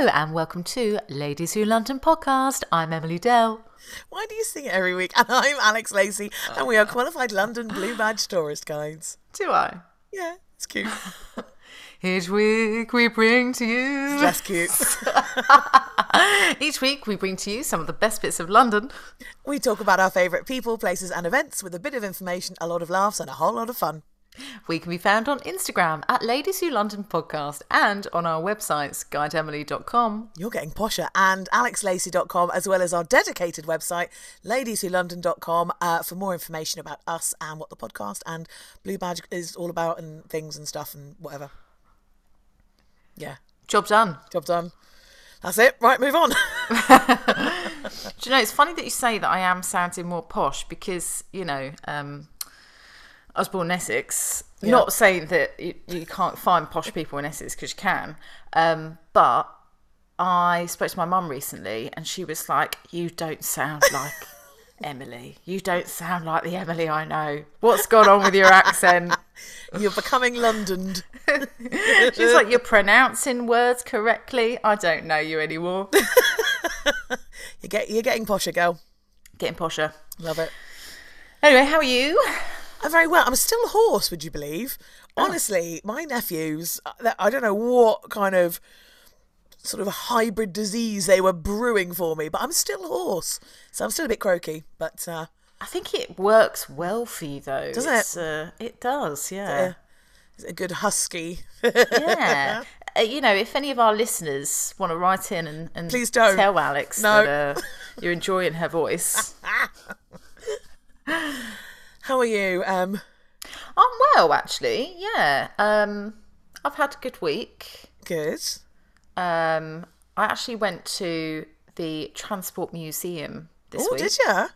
Hello and welcome to Ladies Who London podcast. I'm Emily Dell. Why do you sing it every week? And I'm Alex Lacey, and we are qualified London Blue Badge tourist guides. Do I? Yeah, it's cute. Each week we bring to you. Less cute. Each week we bring to you some of the best bits of London. We talk about our favourite people, places, and events with a bit of information, a lot of laughs, and a whole lot of fun. We can be found on Instagram at Ladies Who London Podcast and on our websites, guideemily.com. You're getting posher and alexlacey.com, as well as our dedicated website, ladieswholondon.com, uh, for more information about us and what the podcast and Blue Badge is all about and things and stuff and whatever. Yeah, Job done. job done. That's it. Right, move on. Do you know, it's funny that you say that I am sounding more posh because, you know, um, I was born in Essex. Yeah. Not saying that you, you can't find posh people in Essex because you can, um, but I spoke to my mum recently and she was like, You don't sound like Emily. You don't sound like the Emily I know. What's gone on with your accent? You're becoming Londoned. She's like, You're pronouncing words correctly. I don't know you anymore. You get, you're getting posher, girl. Getting posher. Love it. Anyway, how are you? I'm very well. I'm still a hoarse, would you believe? Honestly, my nephews, uh, I don't know what kind of sort of hybrid disease they were brewing for me, but I'm still a hoarse. So I'm still a bit croaky, but uh, I think it works well for you though. Does It's, Uh, it does, yeah. yeah, it's a good husky. yeah. Uh, you know, if any of our listeners want to write in and, and Please don't. tell Alex No. that uh, you're enjoying her voice, How are you? Um, I'm well actually. Yeah. Um, I've had a good week. good. Um, I actually went to the Transport Museum this week. Oh, week. did you?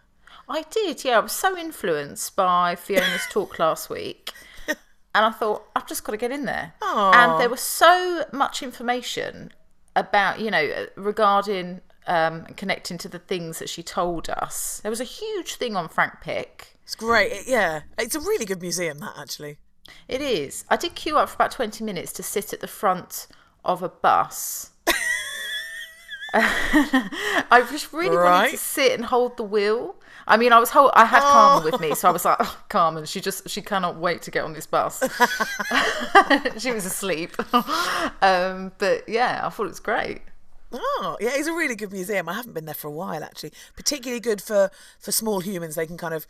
I did, yeah. I was so influenced by Fiona's talk last week. And I thought, I've just got to get in there. Aw. And there was so much information about, you know, regarding um, connecting to the things that she told us. There was a huge thing on Frank Pick. It's great. It- yeah, it's a really good museum. That actually. It is. I did queue up for about 20 minutes to sit at the front of a bus. I just really wanted to sit and hold the wheel. I mean, I was hold- I had Carmen with me, so I was like, oh, Carmen, she just she cannot wait to get on this bus. she was asleep, um, but yeah, I thought it was great. Oh, yeah, it's a really good museum. I haven't been there for a while actually. Particularly good for for small humans. They can kind of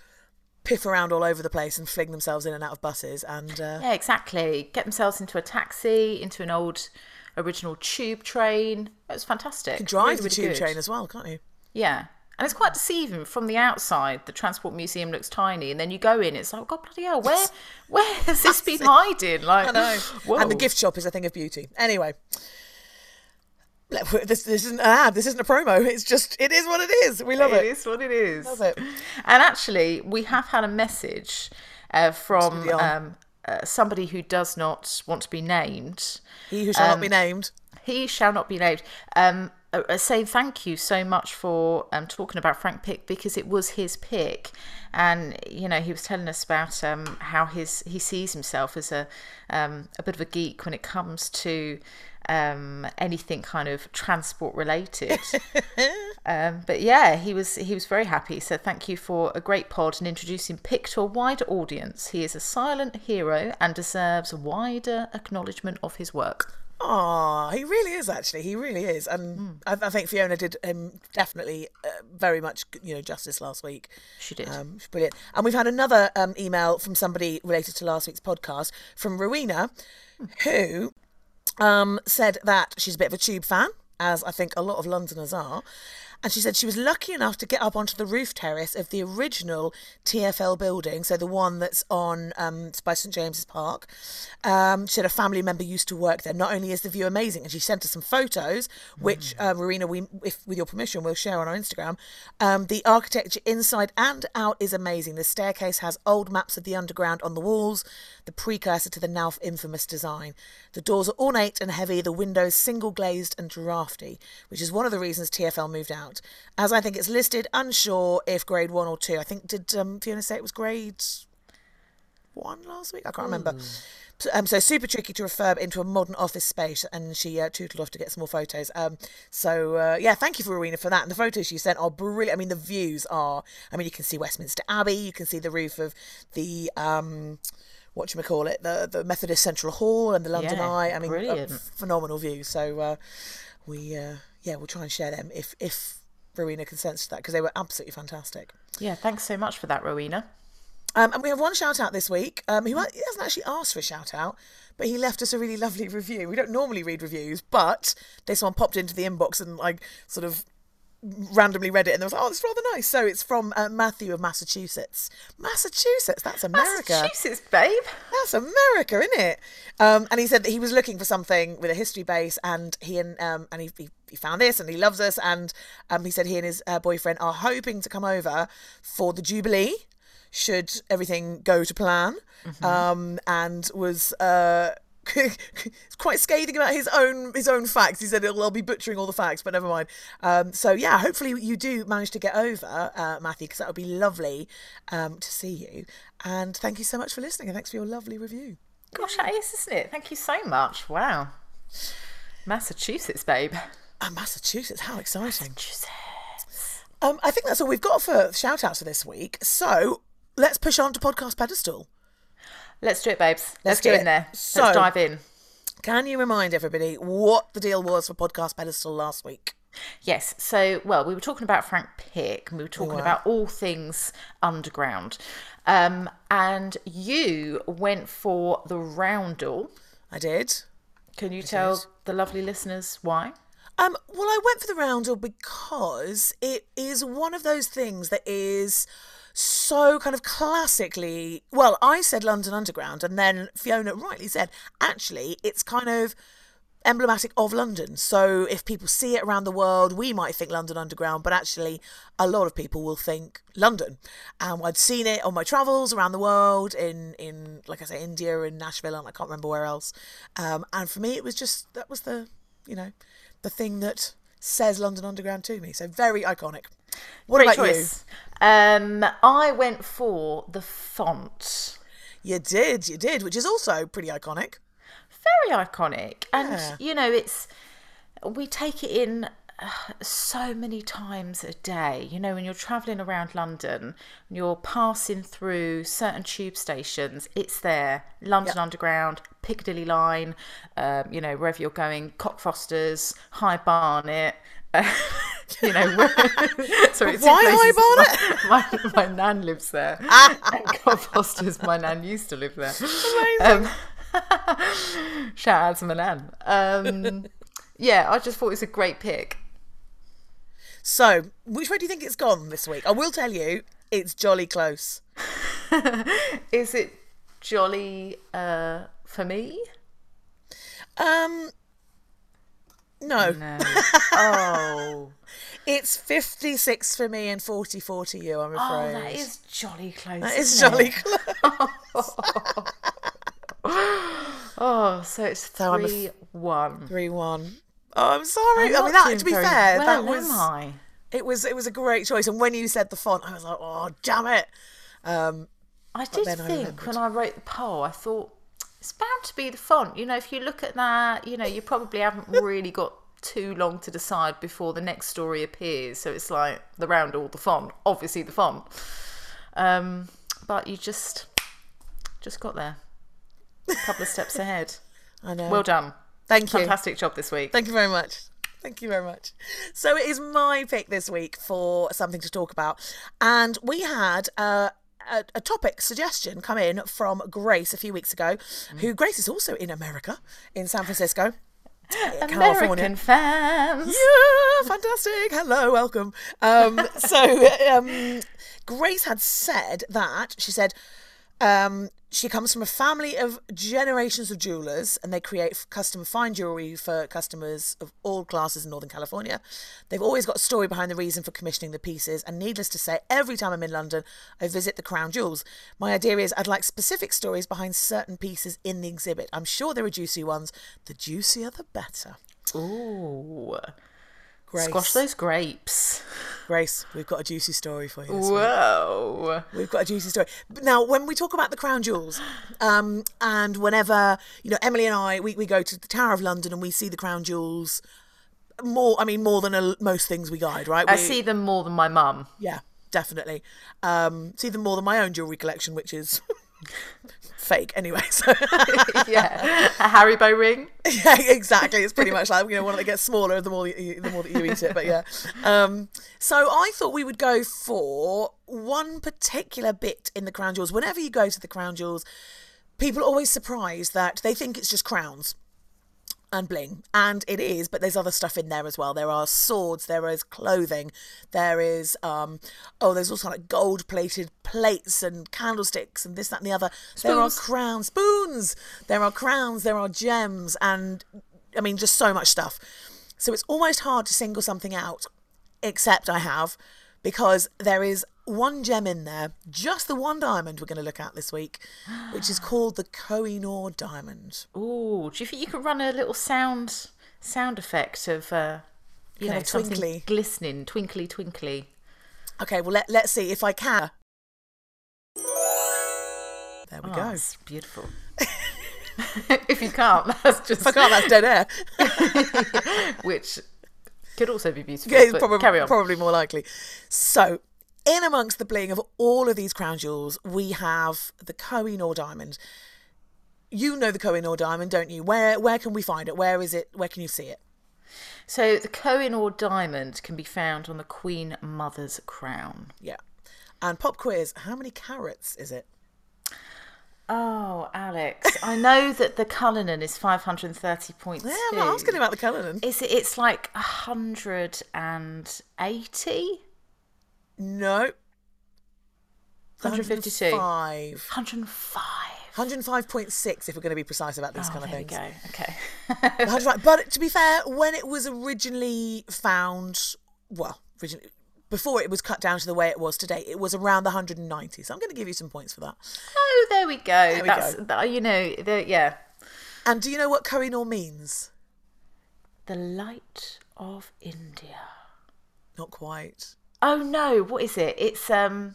piff around all over the place and fling themselves in and out of buses. And uh, Yeah, exactly. Get themselves into a taxi, into an old original tube train. It was fantastic. drive Really, the really tube good. train as well, can't you? Yeah. And it's quite deceiving from the outside. The transport museum looks tiny, and then you go in, it's like, God bloody hell, where, where has this been hiding? Like, I know. whoa. And the gift shop is a thing of beauty. Anyway, this this isn't an ad. This isn't a promo. It's just it is what it is. We love It it. is what it is. Love it. And actually, we have had a message uh, from um, uh, somebody who does not want to be named. He who shall not be Um, named. he shall not be named. Um, uh, uh, thank you so much for um, talking about Frank Pick because it was his pick, and you know he was telling us about um, how his he sees himself as a um, a bit of a geek when it comes to um, anything kind of transport related. um, but yeah, he was he was very happy. So thank you for a great pod and introducing Pick to a wider audience. He is a silent hero and deserves wider acknowledgement of his work. Oh, he really is actually. He really is, and Hmm. I, I think Fiona did him definitely uh, very much you know justice last week. She did. Um, she's brilliant. And we've had another um, email from somebody related to last week's podcast from Rowena, who um, said that she's a bit of a tube fan, as I think a lot of Londoners are. And she said she was lucky enough to get up onto the roof terrace of the original TFL building, so the one that's on um, by St James's Park. Um, she said a family member used to work there. Not only is the view amazing, and she sent us some photos, which uh, Marina, we, if with your permission, we'll share on our Instagram. Um, the architecture inside and out is amazing. The staircase has old maps of the underground on the walls, the precursor to the now infamous design. The doors are ornate and heavy. The windows single glazed and drafty, which is one of the reasons TFL moved out. As I think it's listed, unsure if grade one or two. I think did um, Fiona say it was grade one last week? I can't remember. So, Um, so super tricky to refurb into a modern office space, and she uh, tootled off to get some more photos. Um, so uh, yeah, thank you for Rowena for that. And the photos she sent are brilliant. I mean, the views are. I mean, you can see Westminster Abbey, you can see the roof of the um, what do you call it, the the Methodist Central Hall and the London Yeah, Eye. I mean, a phenomenal view. So uh, we uh, yeah, we'll try and share them if if Rowena consents to that because they were absolutely fantastic. Yeah, thanks so much for that, Rowena. Um, and we have one shout out this week. Um, he, he hasn't actually asked for a shout out, but he left us a really lovely review. We don't normally read reviews, but this one popped into the inbox and I sort of randomly read it and I was like, oh, it's rather nice. So it's from uh, Matthew of Massachusetts. Massachusetts, that's America. Massachusetts, babe. That's America, isn't it? Um, and he said that he was looking for something with a history base, and he and um, and he, he, he found this, and he loves us, and um, he said he and his uh, boyfriend are hoping to come over for the Jubilee, should everything go to plan, um, and was. Uh, quite scathing about his own his own facts. He said, "I'll be butchering all the facts, but never mind." Um, so yeah, hopefully you do manage to get over, uh, Matthew, because that would be lovely um, to see you. And thank you so much for listening, and thanks for your lovely review. Gosh, that is, isn't it? Thank you so much. Wow. Massachusetts, babe. Uh, Massachusetts, how exciting! Massachusetts. Um, I think that's all we've got for shout outs for this week. So let's push on to podcast pedestal. Let's do it, babes. Let's, Let's do get in there. So- Let's dive in. Can you remind everybody what the deal was for podcast pedestal last week? Yes. So, well, we were talking about Frank Pick and we were talking about all things underground. Um, and you went for the roundel. I did. Can you tell did. the lovely listeners why? Um, well, I went for the roundel because it is one of those things that is so kind of classically. Well, I said London Underground, and then Fiona rightly said, actually, it's kind of emblematic of London. So if people see it around the world, we might think London Underground, but actually, a lot of people will think London. And I'd seen it on my travels around the world in in like I say, India and Nashville, and I can't remember where else. Um, and for me, it was just that was the you know the thing that says London Underground to me. So very iconic. What Great about choice. Um, I went for the font. you? You did, you did, which is also pretty iconic. Very iconic. And, Yeah. you know, it's, we take it in so many times a day. You know, when you're travelling around London, when you're passing through certain tube stations, it's there. London Yep. Underground, Piccadilly Line, um, you know, wherever you're going, Cockfosters, High Barnet. Uh, you know, sorry, Why places My, my, my nan lives there. Cockfosters, my nan used to live there. Um, shout out to my nan. Um, yeah, I just thought it was a great pick. So, which way do you think it's gone this week? I will tell you, it's jolly close. Is it jolly uh, for me? Um, no, No. oh, it's 56 for me and 44 to you, I'm afraid. oh, that is jolly close. That is jolly it? close. Oh, so it's So I'm a three one. 3 1. Oh, I'm sorry. I'm I mean, that, to be very fair, well, that was I? it was it was a great choice. And when you said the font, I was like, oh, damn it. Um, I did then I think when I wrote the poll, I thought it's bound to be the font. You know, if you look at that, you know, you probably haven't really got too long to decide before the next story appears. So it's like the roundel, the font, obviously the font. Um, but you just just got there, a couple of steps ahead. I know. Well done, Thank you. fantastic job this week. Thank you very much. Thank you very much. So it is my pick this week for something to talk about, and we had uh, a, a topic suggestion come in from Grace a few weeks ago. Who Grace is also in America, in San Francisco, California. American fans. Yeah, fantastic. Hello, welcome. Um, so, um, Grace had said that she said um, she comes from a family of generations of jewelers, and they create custom fine jewelry for customers of all classes in Northern California. They've always got a story behind the reason for commissioning the pieces, and needless to say, every time I'm in London, I visit the Crown Jewels. My idea is I'd like specific stories behind certain pieces in the exhibit. I'm sure there are juicy ones. The juicier, the better. Ooh, Grace. squash those grapes. Grace, we've got a juicy story for you. This week. Whoa. We've got a juicy story. Now, when we talk about the crown jewels, um, and whenever you know Emily and I, we, we go to the Tower of London and we see the crown jewels. More, I mean, more than a, most things we guide, right? I see them more than my mum. Yeah, definitely. Um, see them more than my own jewelry collection, which is fake anyway. So yeah. A Haribo ring. yeah, exactly. It's pretty much like you know, one that gets smaller the more you, the more that you eat it. But yeah. Um, so I thought we would go for one particular bit in the crown jewels. Whenever you go to the crown jewels, people are always surprised that they think it's just crowns and bling. And it is but there's other stuff in there as well. There are swords there is clothing there is um oh there's also like gold plated plates and candlesticks and this that and the other. There are Spoons. crowns spoons! There are crowns there are gems and i mean just so much stuff. So it's almost hard to single something out except i have because there is one gem in there just the one diamond we're going to look at this week which is called the kohinoor diamond Ooh, do you think you could run a little sound sound effect of uh you Kind know of something glistening, twinkly twinkly? Okay, well let let's see if I can. There we Oh, go. That's beautiful. if you can't, that's just If I can't, that's dead air. which could also be beautiful. Yeah, probably, carry on. probably more likely. So, in amongst the bling of all of these crown jewels, we have the Kohinoor diamond. You know the Kohinoor diamond, don't you? Where where can we find it? Where is it? Where can you see it? So the Kohinoor diamond can be found on the Queen Mother's crown. Yeah. And pop quiz, how many carats is it? Oh, Alex, I know that the Cullinan is five hundred and thirty point two. Yeah, I'm asking about the Cullinan. Is it? It's like hundred and eighty. No. 152. 105. Hundred and five. 105.6 if we're going to be precise about this Oh, kind of there we thing. go. Okay. Right. But to be fair, when it was originally found, well, originally, before it was cut down to the way it was today, it was around the 190. So I'm going to give you some points for that. oh, there we go. we That's go. that- you know, the, yeah, And do you know what Kohinoor means? the light of India. Not quite. Oh no, what is it? It's um.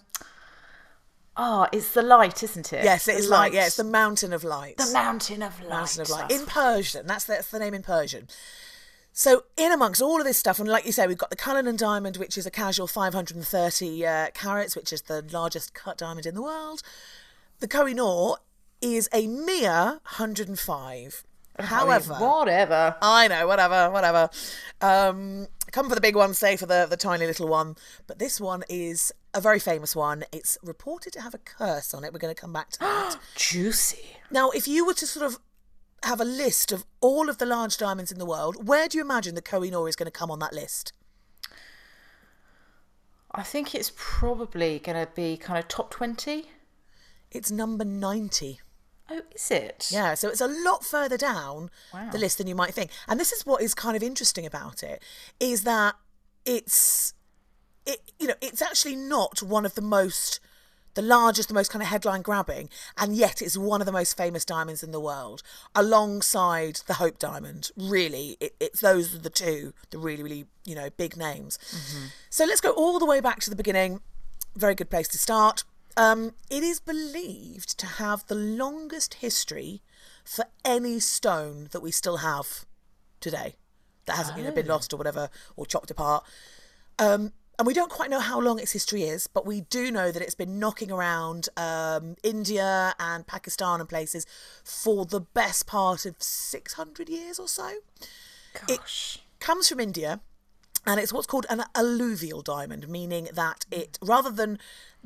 Oh, it's the light, isn't it? Yes, it The is light. Yeah, it's the mountain of light. the mountain of light. Mountain of light. That's In Persian. That's, that's the name in Persian. So, in amongst all of this stuff, and like you say, we've got the Cullinan diamond, which is a casual 530 uh, carats, which is the largest cut diamond in the world. The Kohinoor is a mere 105. I mean, However, whatever. I know, whatever, whatever. Um, come for the big one, stay for the, the tiny little one. But this one is a very famous one. It's reported to have a curse on it. We're going to come back to that. Juicy. now, if you were to sort of have a list of all of the large diamonds in the world, where do you imagine the Kohinoor is going to come on that list? I think it's probably going to be kind of top twenty. It's number 90. Oh, is it? Yeah, so it's a lot further down Wow. the list than you might think. And this is what is kind of interesting about it is that it's it you know, it's actually not one of the most the largest, the most kind of headline grabbing, and yet it's one of the most famous diamonds in the world, alongside the Hope Diamond. Really, it, it's those are the two, the really, really, you know, big names. Mm-hmm. So let's go all the way back to the beginning. Very good place to start. Um, it is believed to have the longest history for any stone that we still have today that hasn't you know, been lost or whatever or chopped apart. Um, and we don't quite know how long its history is, but we do know that it's been knocking around um, India and Pakistan and places for the best part of 600 years or so. Gosh. Comes from India, and it's what's called an alluvial diamond, meaning that it, rather than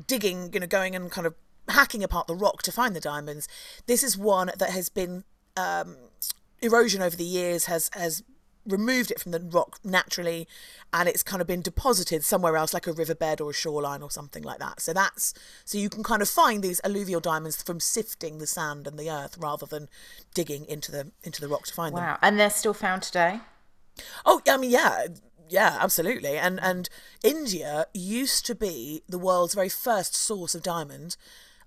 digging, you know, going and kind of hacking apart the rock to find the diamonds, this is one that has been um, erosion over the years has has removed it from the rock naturally and it's kind of been deposited somewhere else like a riverbed or a shoreline or something like that so that's so you can kind of find these alluvial diamonds from sifting the sand and the earth rather than digging into the into the rock to find them Wow. And they're still found today. Oh, I mean, yeah, yeah, absolutely. And and India used to be the world's very first source of diamond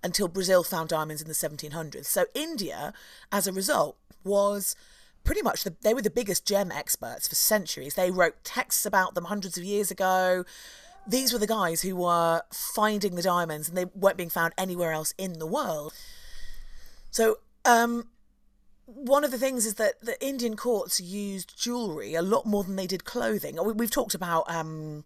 until Brazil found diamonds in the 1700s. So India, as a result, was pretty much the, they were the biggest gem experts for centuries. They wrote texts about them hundreds of years ago. these were the guys who were finding the diamonds and they weren't being found anywhere else in the world. So, um, one of the things is that the Indian courts used jewelry a lot more than they did clothing. We- We've talked about um,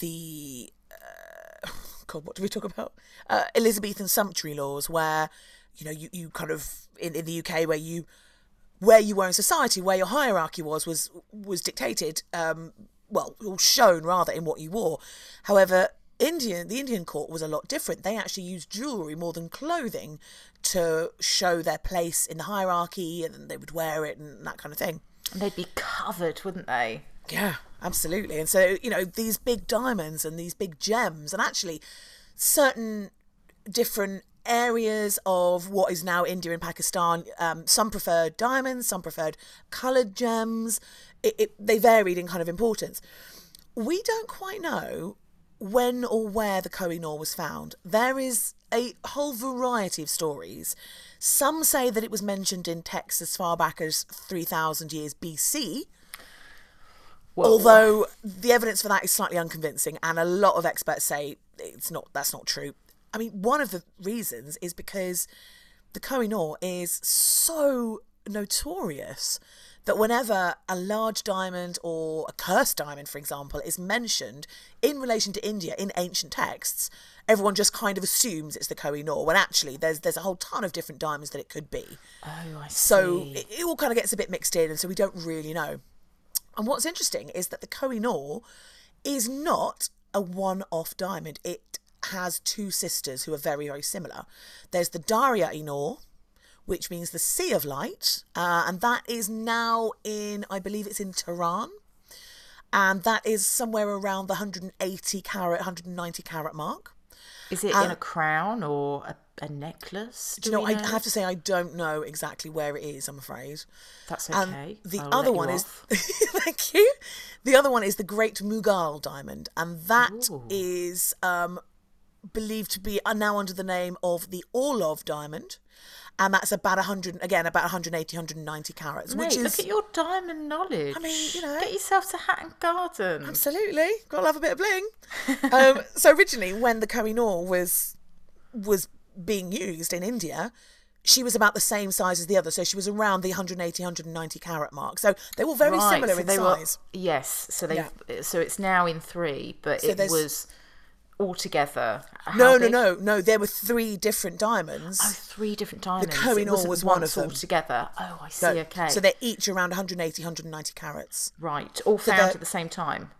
the uh, God, what do we talk about? Uh, Elizabethan sumptuary laws, where you know you, you kind of in, in the UK where you where you were in society, where your hierarchy was was was dictated, um, well, or shown rather in what you wore. However, Indian the Indian court was a lot different. They actually used jewelry more than clothing to show their place in the hierarchy, and they would wear it and that kind of thing. And they'd be covered, wouldn't they? Yeah, absolutely. And so, you know, these big diamonds and these big gems, and actually certain different areas of what is now India and Pakistan, um, some preferred diamonds, some preferred coloured gems. It, it, they varied in kind of importance. We don't quite know when or where the Koh i Noor was found. There is a whole variety of stories. Some say that it was mentioned in texts as far back as 3,000 years BC, Well, although the evidence for that is slightly unconvincing and a lot of experts say it's not that's not true i mean one of the reasons is because the Koh-i-Noor is so notorious that whenever a large diamond or a cursed diamond for example is mentioned in relation to india in ancient texts everyone just kind of assumes it's the Koh-i-Noor when actually there's there's a whole ton of different diamonds that it could be oh, I so see. it, it all kind of gets a bit mixed in and so we don't really know and what's interesting is that the Koh-i-Noor is not a one-off diamond. It has two sisters who are very, very similar. There's the Darya-i-Noor, which means the Sea of Light, uh, and that is now in, I believe it's in Tehran, and that is somewhere around the 180 carat, 190 carat mark. Is it in a crown or a, a necklace? Do you know, I have to say I don't know exactly where it is. I'm afraid. That's And okay. the I'll other one is thank you. The other one is the Great Mughal diamond, and that is Ooh. um, believed to be uh, now under the name of the Orlov diamond, and that's about 100 again about 180 190 carats, Mate, which look at your diamond knowledge. I mean, you know. get yourself to Hatton Garden. absolutely got to love a bit of bling. um, so originally, when the Koh-i-Noor was was being used in India. She was about the same size as the other, so she was around the 180, 190 carat mark. So they were very Right, similar so in they were- size. yes, so they so it's now in three, but So it was altogether. No, no, big? no, no. There were three different diamonds. Oh, three different diamonds. It Koh-i-Noor was one of them. altogether. Oh, I see. So- okay, So they're each around 180, 190 carats. right, all found they're- at the same time.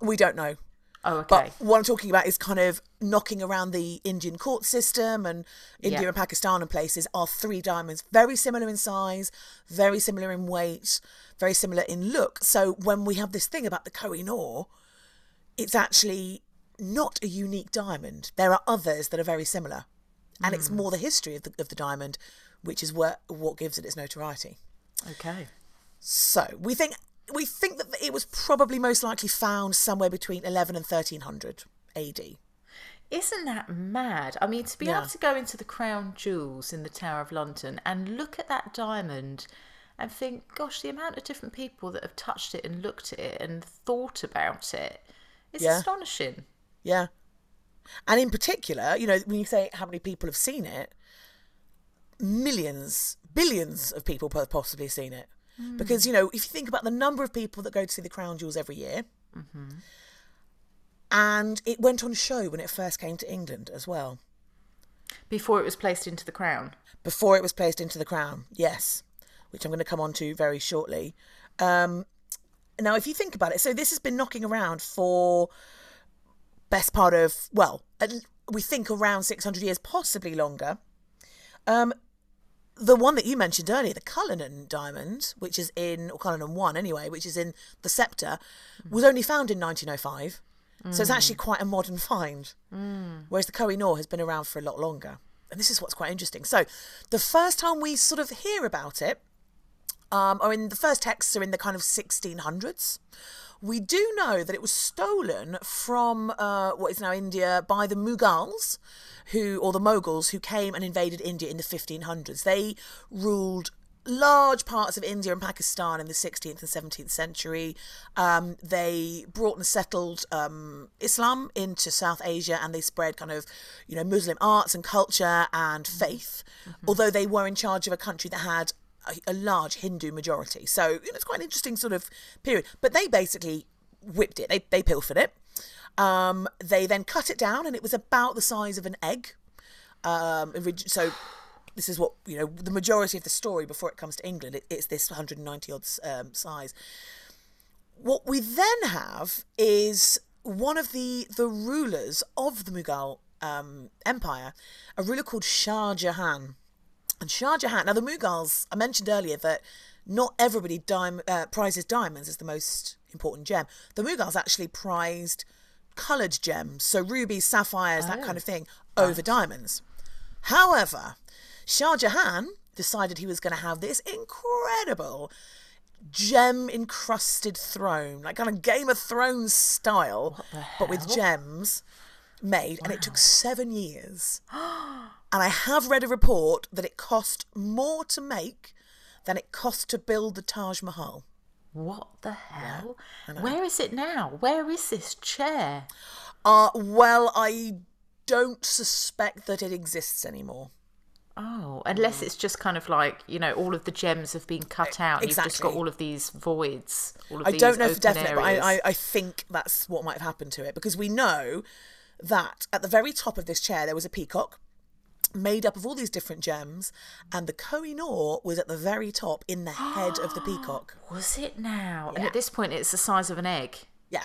We don't know. Oh, okay. But what I'm talking about is kind of knocking around the Indian court system and India Yeah. and Pakistan and places are three diamonds, very similar in size, very similar in weight, very similar in look. So when we have this thing about the Koh-i-Noor, it's actually not a unique diamond. There are others that are very similar. And it's hmm. more the history of the, of the diamond, which is what, what gives it its notoriety. okay. So we think we think that it was probably most likely found somewhere between 11 and 1300 AD. Isn't that mad? I mean, to be Yeah. able to go into the Crown Jewels in the Tower of London and look at that diamond and think, gosh, the amount of different people that have touched it and looked at it and thought about it is Yeah. astonishing. Yeah. And in particular, you know, when you say how many people have seen it, millions, billions of people have possibly seen it. Because, you know, if you think about the number of people that go to see the Crown Jewels every year, and it went on show when it first came to England as well. Before it was placed into the crown. before it was placed into the crown. Yes, which I'm going to come on to very shortly. Um, now, if you think about it, so this has been knocking around for best part of well, at, we think around 600 years, possibly longer. Um, the one that you mentioned earlier, the Cullinan diamond, which is in or Cullinan one anyway, which is in the Scepter, mm. was only found in 1905. So it's mm. actually quite a modern find. Mm. Whereas the Koh-i-Noor has been around for a lot longer. And this is what's quite interesting. So the first time we sort of hear about it, um, or in the first texts are in the kind of 1600s. We do know that it was stolen from uh, what is now India by the Mughals, who or the Moguls who came and invaded India in the 1500s. They ruled large parts of India and Pakistan in the 16th and 17th century. Um, they brought and settled um, Islam into South Asia and they spread kind of, you know, Muslim arts and culture and faith, although they were in charge of a country that had a, large Hindu majority. So you know, it's quite an interesting sort of period. But they basically whipped it, they, they pilfered it. Um, they then cut it down and it was about the size of an egg. Um, so this is what you know the majority of the story before it comes to England. It, it's this 190 odd um, size. What we then have is one of the the rulers of the Mughal um, Empire, a ruler called Shah Jahan. And Shah Jahan. Now the Mughals, I mentioned earlier that not everybody uh, prizes diamonds as the most important gem. The Mughals actually prized coloured gems, so rubies, sapphires, that kind of thing, over diamonds. However, Shah Jahan decided he was going to have this incredible gem encrusted throne, like kind of Game of Thrones style, but with gems made. And it took seven years. and I have read a report that it cost more to make than it cost to build the Taj Mahal. What the hell? Where is it now? Where is this chair? Uh, well, I don't suspect that it exists anymore. Oh, unless it's just kind of like you know, all of the gems have been cut out. and You've just got all of these voids. All of I don't know for definite, but. I, I, I think that's what might have happened to it because we know that at the very top of this chair there was a peacock made up of all these different gems, and the Koh-i-Noor was at the very top in the head of the peacock. was it now? And at this point, it's the size of an egg. Yeah.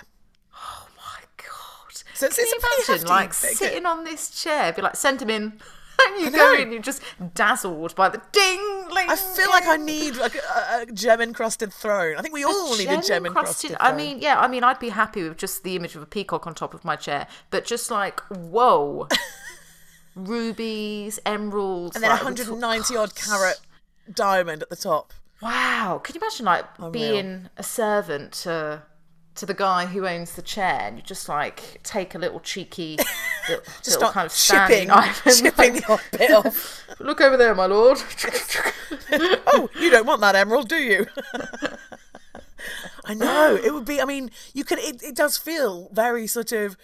Oh my god! So it's- Can it's you a imagine, like thing. sitting on this chair, be like, send him in, and you go in, you're just dazzled by the ding, ling, I feel like I need like a, a gem encrusted throne. I think we all need a gem encrusted. I mean, yeah, I mean, I'd be happy with just the image of a peacock on top of my chair, but just like, whoa, rubies, emeralds, and then like, 190 odd carat diamond at the top. Wow, can you imagine like being a servant to to the guy who owns the chair, and you just like take a little cheeky, little, Just little kind of shipping, knife and, shipping like, the odd bit off. Look over there, my lord. oh, you don't want that emerald, do you? I know it would be. I mean, you can. It, it does feel very sort of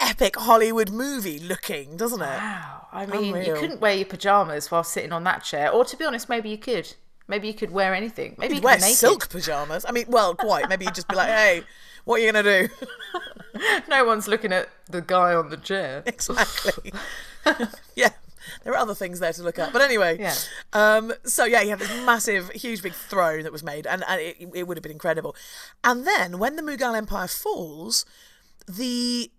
epic Hollywood movie looking, doesn't it? Wow, I mean, you couldn't wear your pajamas while sitting on that chair, or to be honest, maybe you could. Maybe you could wear anything. Maybe you You'd could wear silk pajamas. I mean, well, quite. Maybe you'd just be like, "Hey, what are you gonna do?" No one's looking at the guy on the chair. exactly. yeah, there are other things there to look at. But anyway, Yeah. Um, so yeah, you have this massive, huge, big throne that was made, and, and it, it would have been incredible. And then when the Mughal Empire falls, the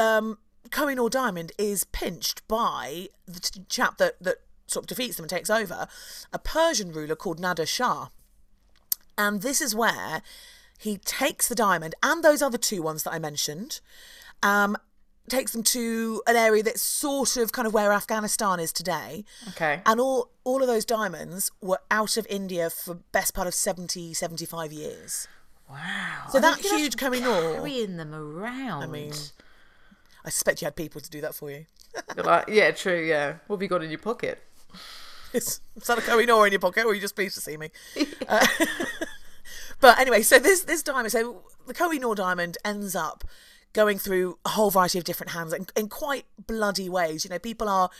um, Koh-i-Noor diamond is pinched by the t- chap that that sort of defeats them and takes over, a Persian ruler called Nader Shah. And this is where he takes the diamond and those other two ones that I mentioned, um, takes them to an area that's sort of kind of where Afghanistan is today. Okay. And all, all of those diamonds were out of India for best part of 70, 75 years. Wow. So I that mean, can you huge Koh-i-Noor- Carrying them around. I mean, I suspect you had people to do that for you. You're like, yeah, true, yeah. What have you got in your pocket? Is, is that a Koh-i-Noor in your pocket, or are you just pleased to see me? Uh, but anyway, so this this diamond, so the Koh-i-Noor diamond ends up going through a whole variety of different hands in, in quite bloody ways. You know, people are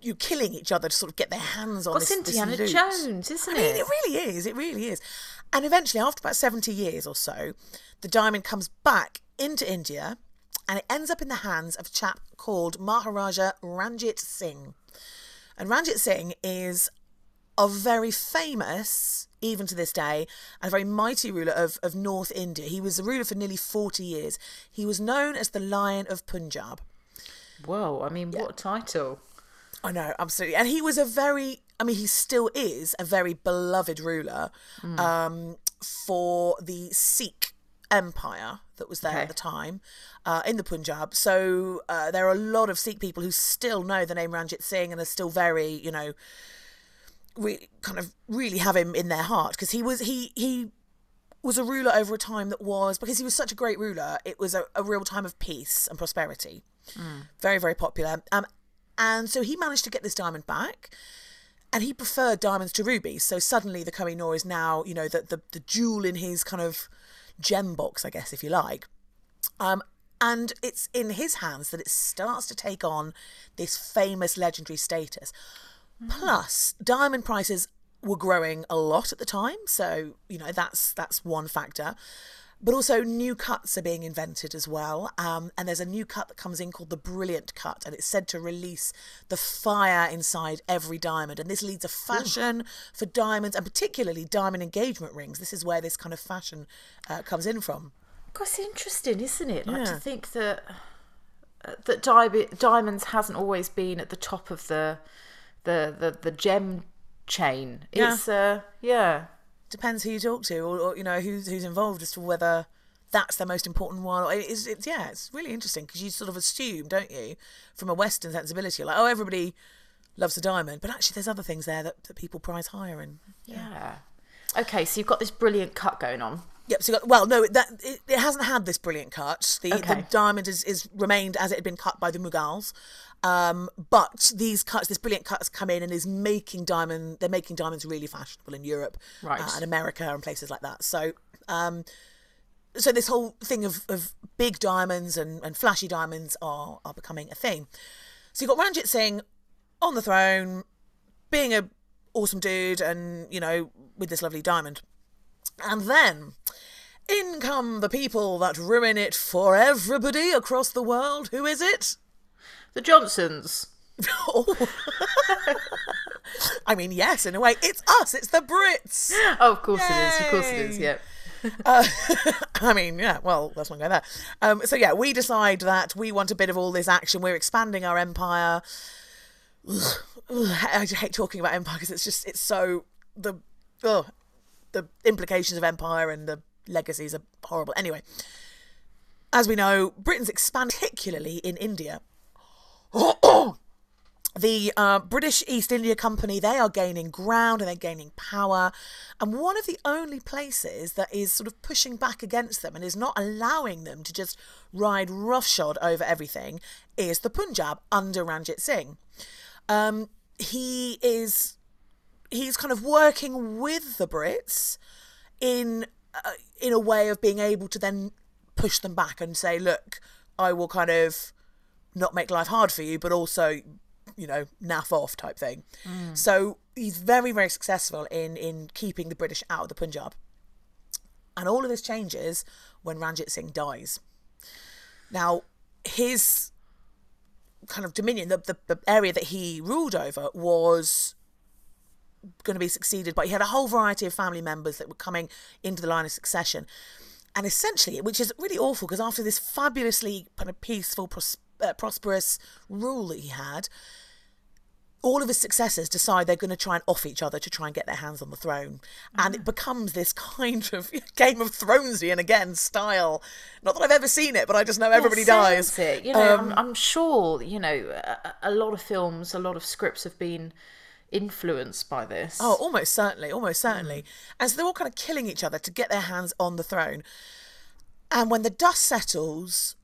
you killing each other to sort of get their hands on What's this, this Indiana loot. Jones, isn't it? I mean, it? it really is. It really is. And eventually, after about 70 years or so, the diamond comes back into India and it ends up in the hands of a chap called Maharaja Ranjit Singh. And Ranjit Singh is a very famous, even to this day, and a very mighty ruler of, of North India. He was a ruler for nearly 40 years. He was known as the Lion of Punjab. Whoa, I mean, what a title. I know, absolutely. And he was a very, I mean, he still is a very beloved ruler um, for the Sikh empire that was there Okay. at the time uh, in the Punjab. So uh, there are a lot of Sikh people who still know the name Ranjit Singh and are still very, you know, re- kind of really have him in their heart because he was he he was a ruler over a time that was because he was such a great ruler. It was a, a real time of peace and prosperity. Very very popular. Um, and so he managed to get this diamond back. and he preferred diamonds to rubies. So suddenly the Koh-i Noor is now, you know, the, the, the jewel in his kind of gem box, I guess, if you like. Um, and it's in his hands that it starts to take on this famous legendary status. Plus, diamond prices were growing a lot at the time, so you know that's that's one factor. But also, new cuts are being invented as well. Um, and there's a new cut that comes in called the Brilliant Cut, and it's said to release the fire inside every diamond. And this leads a fashion for diamonds, and particularly diamond engagement rings. This is where this kind of fashion uh, comes in from. It's interesting, isn't it? Like Yeah. to think that uh, that di- diamonds hasn't always been at the top of the the the, the gem chain. Yeah. It's uh yeah. Depends who you talk to, or, or you know who's who's involved as to whether that's the most important one. Or it's, it's yeah, it's really interesting because you sort of assume, don't you, from a Western sensibility, like, oh, everybody loves a diamond, but actually, there's other things there that, that people prize higher. And Yeah. Okay, so you've got this brilliant cut going on. Yep. So you got, well, no, that it, it hasn't had this brilliant cut. The, the diamond is, is remained as it had been cut by the Mughals. Um, but these cuts, this brilliant cuts has come in and is making diamond. They're making diamonds really fashionable in Europe Right. uh, and America and places like that. So, um, so this whole thing of, of big diamonds and, and flashy diamonds are are becoming a thing. So you've got Ranjit Singh on the throne, being a awesome dude, and you know with this lovely diamond. And then in come the people that ruin it for everybody across the world. Who is it? The Johnsons. Oh. I mean, yes, in a way, it's us. It's the Brits. Oh, of course it is. Of course it is. Yay. Yeah. I mean, yeah, well, let's not go there. Um, so, yeah, we decide that we want a bit of all this action. We're expanding our empire. Ugh, ugh, I hate talking about empire because it's just, it's so, the, ugh, the implications of empire and the legacies are horrible. Anyway, as we know, Britain's expanded, particularly in India. the uh, British East India Company, they are gaining ground and they're gaining power. And one of the only places that is sort of pushing back against them and is not allowing them to just ride roughshod over everything is the Punjab under Ranjit Singh. Um, he is he's kind of working with the Brits in uh, in a way of being able to then push them back and say, look, I will kind of not make life hard for you, but also, you know, naff off type thing. Mm. So he's very, very successful in in keeping the British out of the Punjab. And all of this changes when Ranjit Singh dies. Now, his kind of dominion, the, the, the area that he ruled over was going to be succeeded but he had a whole variety of family members that were coming into the line of succession and essentially which is really awful because after this fabulously kind of peaceful pros- uh, prosperous rule that he had all of his successors decide they're going to try and off each other to try and get their hands on the throne and it becomes this kind of game of thronesian again style not that i've ever seen it but i just know everybody dies It. You know, Um, I'm, I'm sure. You know, a, a lot of films, a lot of scripts have been influenced by this. Oh, almost certainly, almost certainly. And so they're all kind of killing each other to get their hands on the throne. And when the dust settles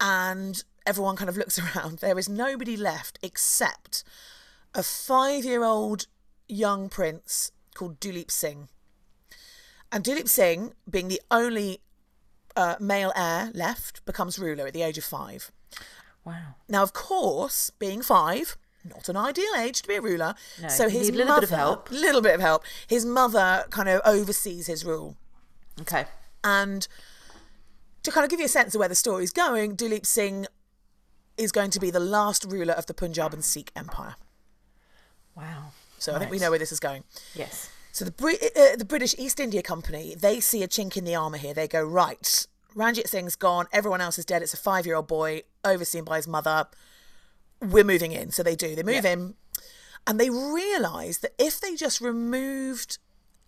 and everyone kind of looks around, there is nobody left except a five year old young prince called Duleep Singh. And Duleep Singh, being the only uh, male heir left, becomes ruler at the age of five. wow. Now, of course, being five, not an ideal age to be a ruler. so you his little mother, bit of help. little bit of help. His mother kind of oversees his rule, Okay. and to kind of give you a sense of where the story's going, Duleep Singh is going to be the last ruler of the Punjab and Sikh Empire. Wow. So I think we know where this is going. Yes. So the Brit- uh, the British East India Company, they see a chink in the armour here. They go, right, Ranjit Singh's gone, everyone else is dead. It's a five year old boy overseen by his mother. We're moving in. So they do. They move in and they realise that if they just removed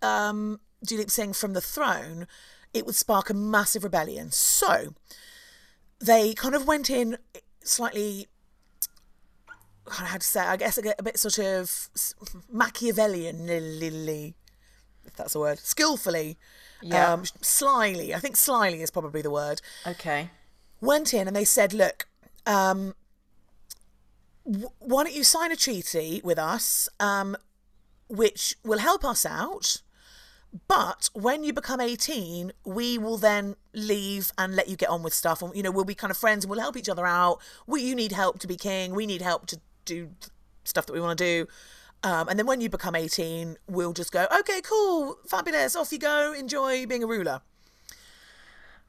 um, Duleep Singh from the throne, it would spark a massive rebellion. So they kind of went in slightly I don't know how to say, it, I guess a bit- a bit sort of Machiavellian, if that's a word, skillfully, Yeah. um, slyly. I think slyly is probably the word. Okay. Went in and they said, look, um, w- why don't you sign a treaty with us? Um, which will help us out. But when you become 18, we will then leave and let you get on with stuff. And, you know, we'll be kind of friends and we'll help each other out. We, you need help to be king. We need help to do stuff that we want to do. Um, and then when you become 18, we'll just go, okay, cool, fabulous, off you go, enjoy being a ruler.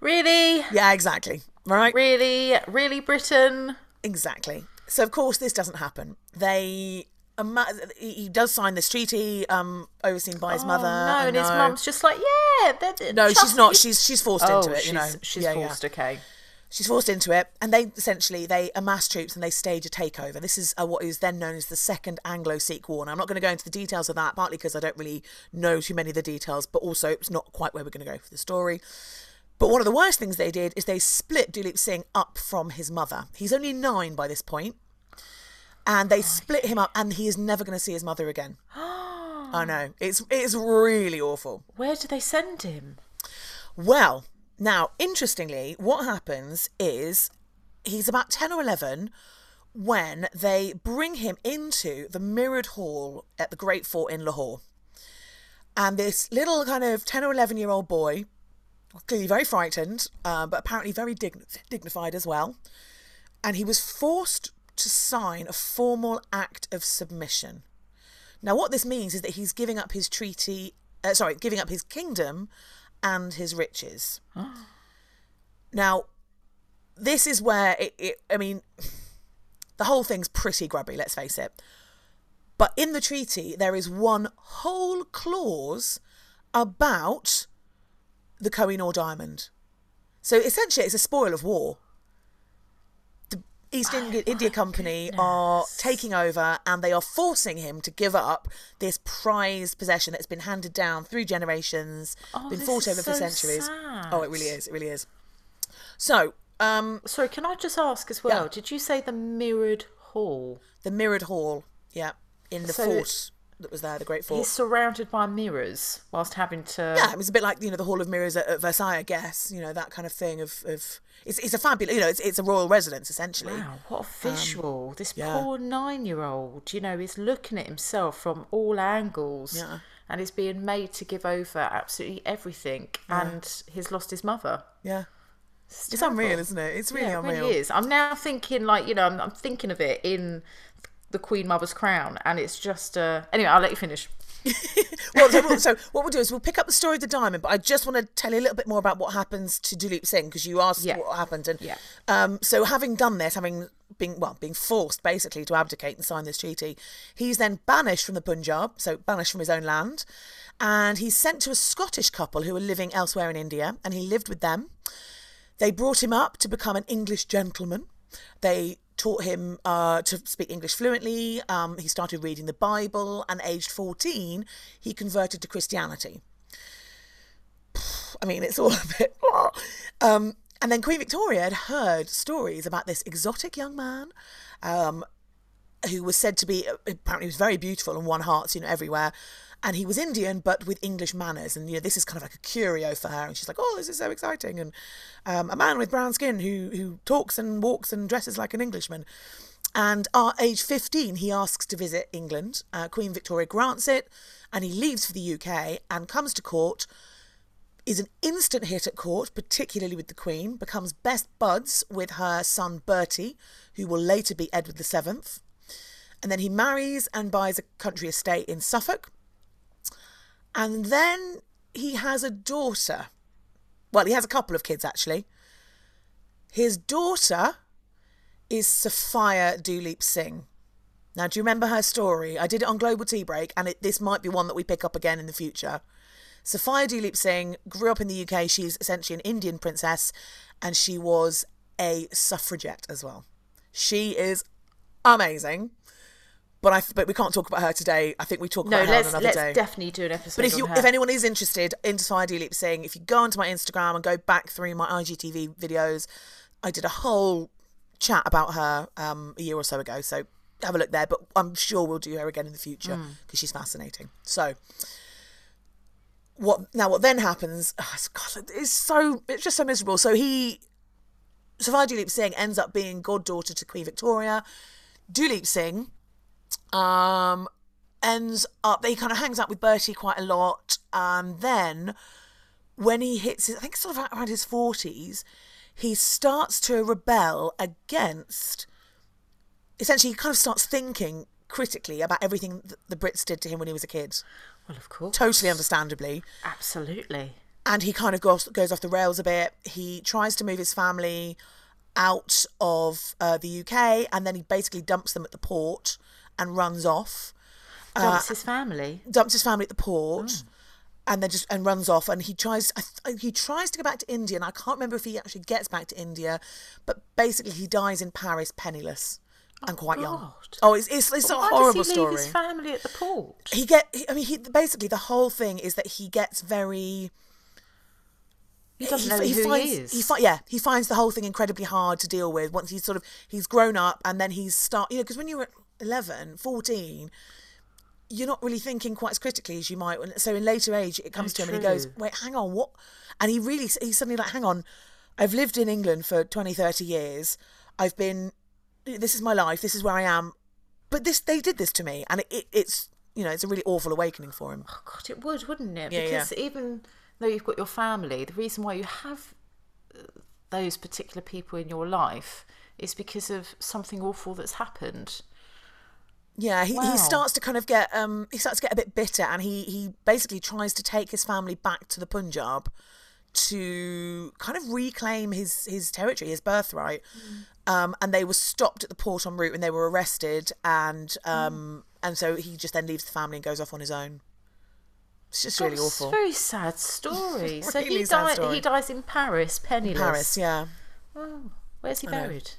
Really? Yeah, exactly. Right? Really? Really, Britain? Exactly. So, of course, this doesn't happen. They. Um, he does sign this treaty, um, overseen by his Oh, mother. no, and his mum's just like, yeah. they're- they're- No, she's not. me." She's she's forced oh, into it. she's, You know, she's Yeah, yeah. forced. Okay. She's forced into it, and they essentially they amass troops and they stage a takeover. This is uh, what is then known as the Second Anglo-Sikh War. And I'm not going to go into the details of that, partly because I don't really know too many of the details, but also it's not quite where we're going to go for the story. But one of the worst things they did is they split Duleep Singh up from his mother. He's only nine by this point, and they split him up, and he is never going to see his mother again. I know it's it's really awful. Where do they send him? Well, now, interestingly, what happens is he's about 10 or 11 when they bring him into the mirrored hall at the Great Fort in Lahore. And this little kind of 10 or 11 year old boy, clearly very frightened, uh, but apparently very dign- dignified as well. And he was forced to sign a formal act of submission. Now, what this means is that he's giving up his treaty, uh, sorry, giving up his kingdom and his riches. Now, this is where it, it, I mean, the whole thing's pretty grubby, let's face it. But in the treaty, there is one whole clause about the Kohinoor diamond. So essentially, it's a spoil of war. East India, India Company are taking over and they are forcing him to give up this prized possession that's been handed down through generations, Oh, been fought over for centuries. sad. Oh, it really is. It really is. So, um, Sorry, can I just ask as well? Yeah. Did you say the mirrored hall? the mirrored hall, yeah, in the So fort that was there, the Great Fort. He's surrounded by mirrors whilst having to. Yeah, it was a bit like you know the Hall of Mirrors at, at Versailles, I guess. You know that kind of thing of, of it's it's a fabulous you know it's it's a royal residence essentially. Wow, what a visual. this Um, yeah. poor nine year old, you know, is looking at himself from all angles Yeah. and is being made to give over absolutely everything and he's lost his mother. Yeah, It's, it's unreal, isn't it? It's really yeah, it unreal. really is. I'm now thinking, like, you know, I'm, I'm thinking of it in the Queen Mother's crown and it's just. Uh... Anyway, I'll let you finish. well, so, we'll- so what we'll do is we'll pick up the story of the diamond, but I just want to tell you a little bit more about what happens to Duleep Singh because you asked Yeah. what happened, and Yeah. um, so having done this, having been well, being forced basically to abdicate and sign this treaty, he's then banished from the Punjab, so banished from his own land, and he's sent to a Scottish couple who are living elsewhere in India, and he lived with them. They brought him up to become an English gentleman. They taught him uh, to speak English fluently. Um, he started reading the Bible, and aged 14, he converted to Christianity. I mean, it's all a bit. Um, and then Queen Victoria had heard stories about this exotic young man um, who was said to be apparently was very beautiful and won hearts, you know, everywhere. And he was Indian, but with English manners. And you know, this is kind of like a curio for her. And she's like, "Oh, this is so exciting!" And um, a man with brown skin who who talks and walks and dresses like an Englishman. And at age 15, he asks to visit England. Uh, Queen Victoria grants it, and he leaves for the UK and comes to court is an instant hit at court, particularly with the Queen, becomes best buds with her son Bertie, who will later be Edward VII. And then he marries and buys a country estate in Suffolk. And then he has a daughter. Well, he has a couple of kids actually. His daughter is Sophia Duleep Singh. Now, do you remember her story? I did it on Global Tea Break, and it, this might be one that we pick up again in the future. Sophia Duleep Singh grew up in the UK. She's essentially an Indian princess, and she was a suffragette as well. She is amazing, but I but we can't talk about her today. I think we talk No, about her let's on another let's day. definitely do an episode. But if on you, her. if anyone is interested in Sophia Duleep Singh, if you go onto my Instagram and go back through my IGTV videos, I did a whole chat about her um, a year or so ago. So have a look there. But I'm sure we'll do her again in the future Hmm. because she's fascinating. So what now? What then happens? Oh, it's- God, it's so it's just so miserable. So he, Sophia Duleep Singh, ends up being goddaughter to Queen Victoria. Duleep Singh, um, ends up he kind of hangs out with Bertie quite a lot, and then when he hits, his, I think sort of around his forties, he starts to rebel against. Essentially, he kind of starts thinking critically about everything that the Brits did to him when he was a kid. Well, of course. Totally understandably. Absolutely. And he kind of goes, goes off the rails a bit. He tries to move his family out of uh, the UK and then he basically dumps them at the port and runs off. Uh, Dumps his family. Dumps his family at the port. Hmm. And then just and runs off, and he tries. He tries to go back to India, and I can't remember if he actually gets back to India, but basically he dies in Paris, penniless and oh, quite young. God. Oh, it's it's, it's a horrible does he leave story his family at the port? he get he, i mean he basically the whole thing is that he gets very He doesn't know who finds, he is. He fi- yeah, he finds the whole thing incredibly hard to deal with once he's sort of he's grown up and then he's start you know because when you're 11, 14 you're not really thinking quite as critically as you might. So in later age, it comes to him and he goes, "Wait, hang on, what?" And he really, he's suddenly like, "Hang on, I've lived in England for 20, 30 years. I've been, this is my life. This is where I am. But this, they did this to me, and it, it, it's, you know, it's a really awful awakening for him. Oh, God, it would, wouldn't it? Yeah, yeah. because even though you've got your family, the reason why you have uh, those particular people in your life is because of something awful that's happened. Yeah, he, Wow. he starts to kind of get um he starts to get a bit bitter and he he basically tries to take his family back to the Punjab to kind of reclaim his his territory, his birthright. Um and they were stopped at the port en route and they were arrested and um and so he just then leaves the family and goes off on his own. It's just really awful. a very sad story. so Really he died. He dies in Paris, penniless. Paris, yeah. Oh, where's he buried?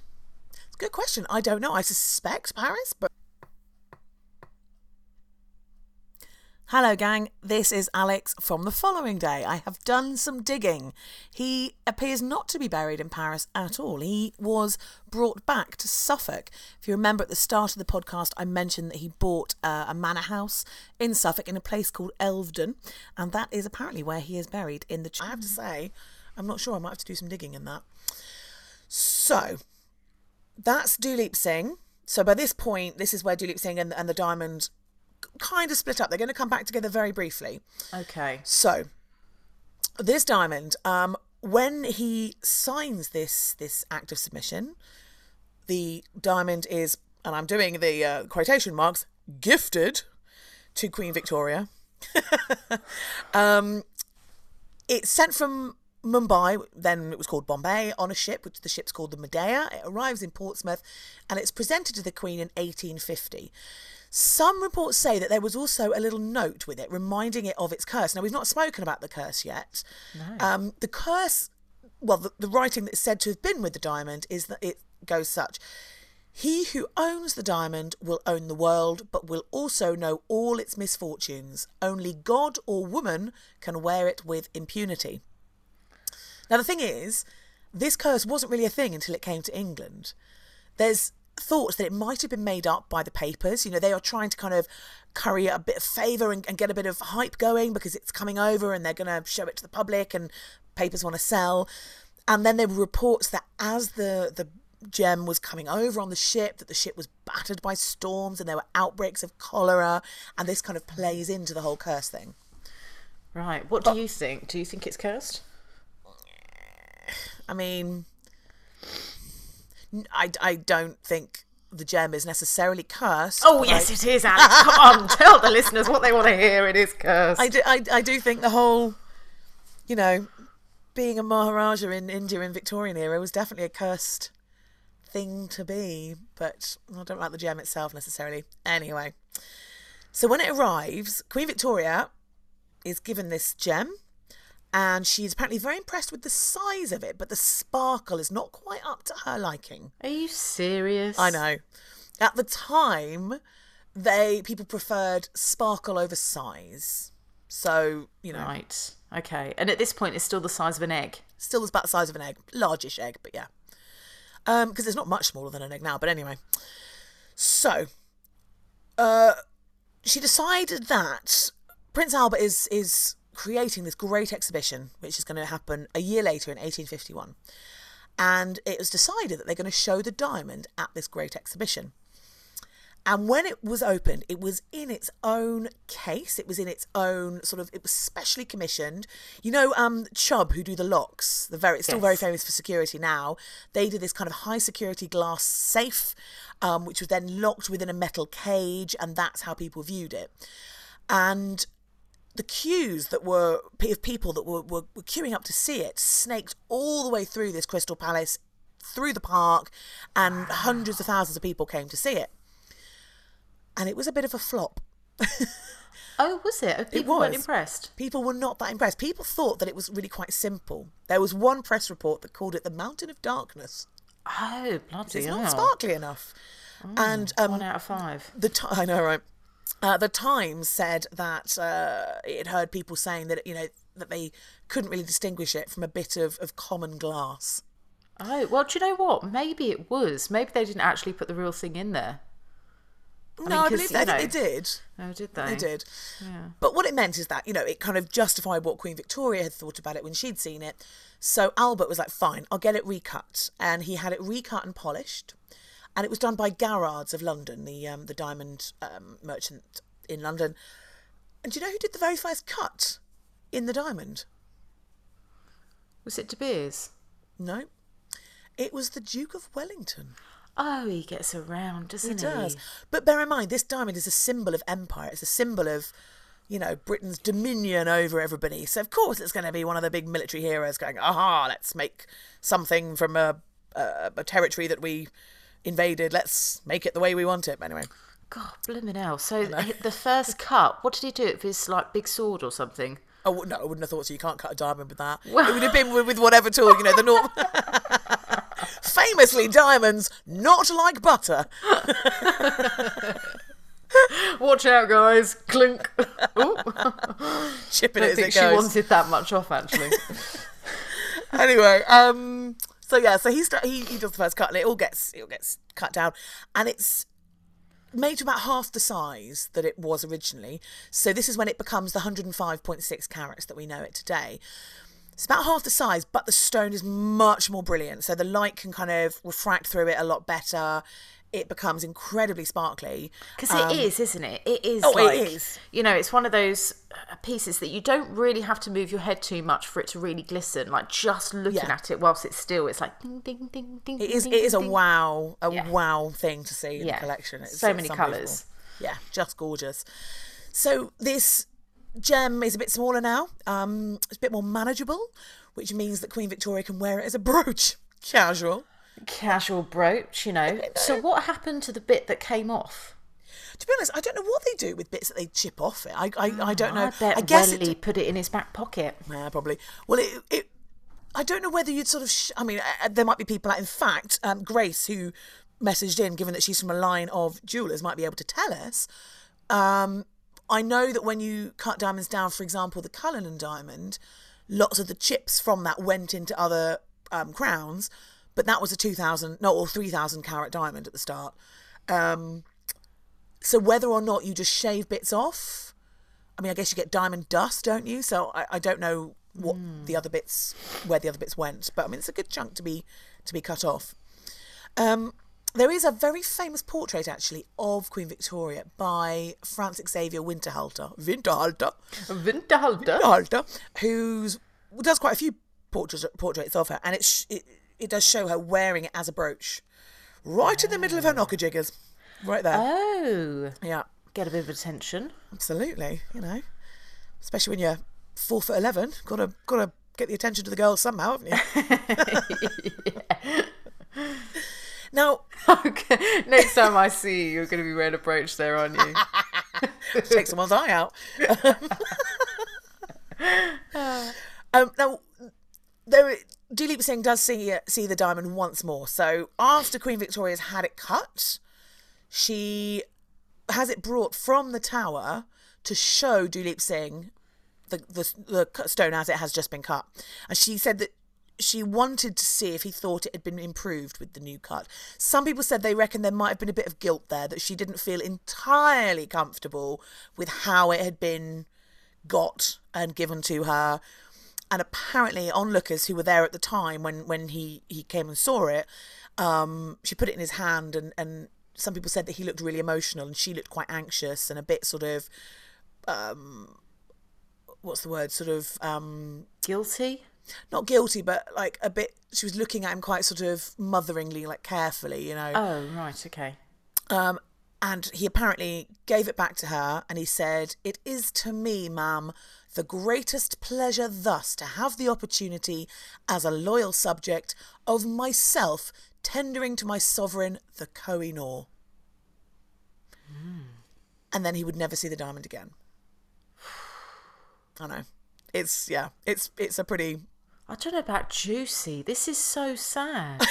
It's a good question. I don't know. I suspect Paris, but. Hello, gang. This is Alex from the following day. I have done some digging. He appears not to be buried in Paris at all. He was brought back to Suffolk. If you remember at the start of the podcast, I mentioned that he bought uh, a manor house in Suffolk in a place called Elveden, and that is apparently where he is buried in the. I have to say, I'm not sure. I might have to do some digging in that. So, that's Duleep Singh. So by this point, this is where Duleep Singh and, and the Diamond kind of split up. They're going to come back together very briefly. Okay. So, this Diamond, um, when he signs this this act of submission, the Diamond is, and I'm doing the uh, quotation marks, gifted to Queen Victoria. um, it's sent from Mumbai, then it was called Bombay, on a ship, which the ship's called the Medea. It arrives in Portsmouth and it's presented to the Queen in 1850. Some reports say that there was also a little note with it reminding it of its curse. Now, we've not spoken about the curse yet. Um, the curse, well, the, the writing that's said to have been with the diamond is that it goes such He who owns the diamond will own the world, but will also know all its misfortunes. Only God or woman can wear it with impunity. Now, the thing is, this curse wasn't really a thing until it came to England. There's thoughts that it might have been made up by the papers. You know, they are trying to kind of curry a bit of favour and, and get a bit of hype going because it's coming over and they're going to show it to the public and papers want to sell. And then there were reports that as the, the gem was coming over on the ship, that the ship was battered by storms and there were outbreaks of cholera. And this kind of plays into the whole curse thing. Right. What do you think? Do you think it's cursed? I mean, I, I don't think the gem is necessarily cursed. Oh yes, I, it is, Alex. Come on, tell the listeners what they want to hear. It is cursed. I do, I, I do think the whole, you know, being a Maharaja in India in Victorian era was definitely a cursed thing to be, but I don't like the gem itself necessarily. Anyway, so when it arrives, Queen Victoria is given this gem, and she's apparently very impressed with the size of it, but the sparkle is not quite up to her liking. Are you serious? I know. At the time, they people preferred sparkle over size. So, you know, Right. Okay. And at this point, it's still the size of an egg. still about the size of an egg, largish egg, but yeah. Um, because it's not much smaller than an egg now, but anyway. So, uh, she decided that Prince Albert is is creating this great exhibition, which is going to happen a year later in 1851, and it was decided that they're going to show the diamond at this great exhibition. And when it was opened, it was in its own case. It was in its own sort of. It was specially commissioned. You know, um, Chubb, who do the locks, the very still very famous for security now. They did this kind of high security glass safe, um, which was then locked within a metal cage, and that's how people viewed it. And the queues that were of people that were, were, were queuing up to see it snaked all the way through this Crystal Palace, through the park, and hundreds of thousands of people came to see it. And it was a bit of a flop. Oh, was it? People weren't impressed. People were not that impressed. People thought that it was really quite simple. There was one press report that called it the Mountain of Darkness. Oh, bloody It's hell. not sparkly enough. and um, One out of five. the ti I know, right? Uh, the Times said that uh, it had heard people saying that you know that they couldn't really distinguish it from a bit of, of common glass. Oh, well, do you know what? Maybe it was. Maybe they didn't actually put the real thing in there. no, mean, I believe they, know- they did. Oh, did they? They did. Yeah. But what it meant is that, you know, it kind of justified what Queen Victoria had thought about it when she'd seen it. So Albert was like, fine, I'll get it recut. And he had it recut and polished. And it was done by Garrards of London, the um, the diamond um, merchant in London. And do you know who did the very first cut in the diamond? Was it De Beers? No. It was the Duke of Wellington. Oh, he gets around, doesn't he? He does. But bear in mind, this diamond is a symbol of empire. It's a symbol of, you know, Britain's dominion over everybody. So of course it's going to be one of the big military heroes going, aha, let's make something from a, a, a territory that we invaded. Let's make it the way we want it. But anyway, God, blimmin' hell. So the first cut, what did he do? It with his like big sword or something? Wou- no, I wouldn't have thought so. You can't cut a diamond with that. it would have been with, with whatever tool, you know, the norm. Famously, diamonds not like butter. Watch out, guys! Clink. Ooh, Chipping I it think it she goes. wanted that much off, actually. anyway, um, so yeah, so he, sta he he does the first cut, and it all gets it all gets cut down, and it's made to about half the size that it was originally. So this is when it becomes the 105.6 carats that we know it today. It's about half the size, but the stone is much more brilliant. So the light can kind of refract through it a lot better. It becomes incredibly sparkly. Because it is, isn't it? It is. Um, Oh, it like, is. You know, it's one of those uh, pieces that you don't really have to move your head too much for it to really glisten. Like just looking Yeah. at it whilst it's still, it's like ding ding ding ding. It is. ding, It is a ding, ding. wow, a Yeah. wow thing to see in Yeah. the collection. It's, So many colours. Yeah, just gorgeous. So this gem is a bit smaller now. Um, it's a bit more manageable, which means that Queen Victoria can wear it as a brooch, casual. Casual brooch, you know. So what happened to the bit that came off? To be honest, I don't know what they do with bits that they chip off it. I, I, I don't know. I bet I guess Welly it, put it in his back pocket. Yeah, probably. Well, it, it I don't know whether you'd sort of. Sh- I mean, uh, there might be people. Out, in fact, um, Grace, who messaged in, given that she's from a line of jewelers, might be able to tell us. Um, I know that when you cut diamonds down, for example, the Cullinan diamond, lots of the chips from that went into other um, crowns, but that was a two thousand, no, or three thousand carat diamond at the start. Um, so whether or not you just shave bits off, I mean, I guess you get diamond dust, don't you? So I, I don't know what the other bits, where the other bits went, but I mean, it's a good chunk to be to be cut off. Um, there is a very famous portrait actually of Queen Victoria by Francis Xavier Winterhalter, Winterhalter, Winterhalter. Winterhalter, who's does quite a few portraits portraits of her, and it sh- it, it does show her wearing it as a brooch, right in the middle of her knocker jiggers, right there. Oh, yeah. get a bit of attention. Absolutely, you know, especially when you're four foot eleven, gotta gotta get the attention to the girls somehow, haven't you? Now, Okay. Next time I see you, you're going to be wearing a brooch there, aren't you? take someone's eye out. um, now, there, Duleep Singh does see see the diamond once more. So after Queen Victoria's had it cut, she has it brought from the tower to show Duleep Singh the, the the stone as it has just been cut, and she said that she wanted to see if he thought it had been improved with the new cut. Some people said they reckon there might have been a bit of guilt there that she didn't feel entirely comfortable with how it had been got and given to her. And apparently, onlookers who were there at the time when when he he came and saw it, um, she put it in his hand and and some people said that he looked really emotional and she looked quite anxious and a bit sort of um what's the word sort of um Guilty? not guilty but like a bit she was looking at him quite sort of motheringly like carefully you know Oh, right, okay. um and he apparently gave it back to her and he said it is to me ma'am the greatest pleasure thus to have the opportunity as a loyal subject of myself tendering to my sovereign the Koh-i-Noor. Hmm. And then he would never see the diamond again. I know. It's yeah, it's it's a pretty I don't know about juicy. This is so sad.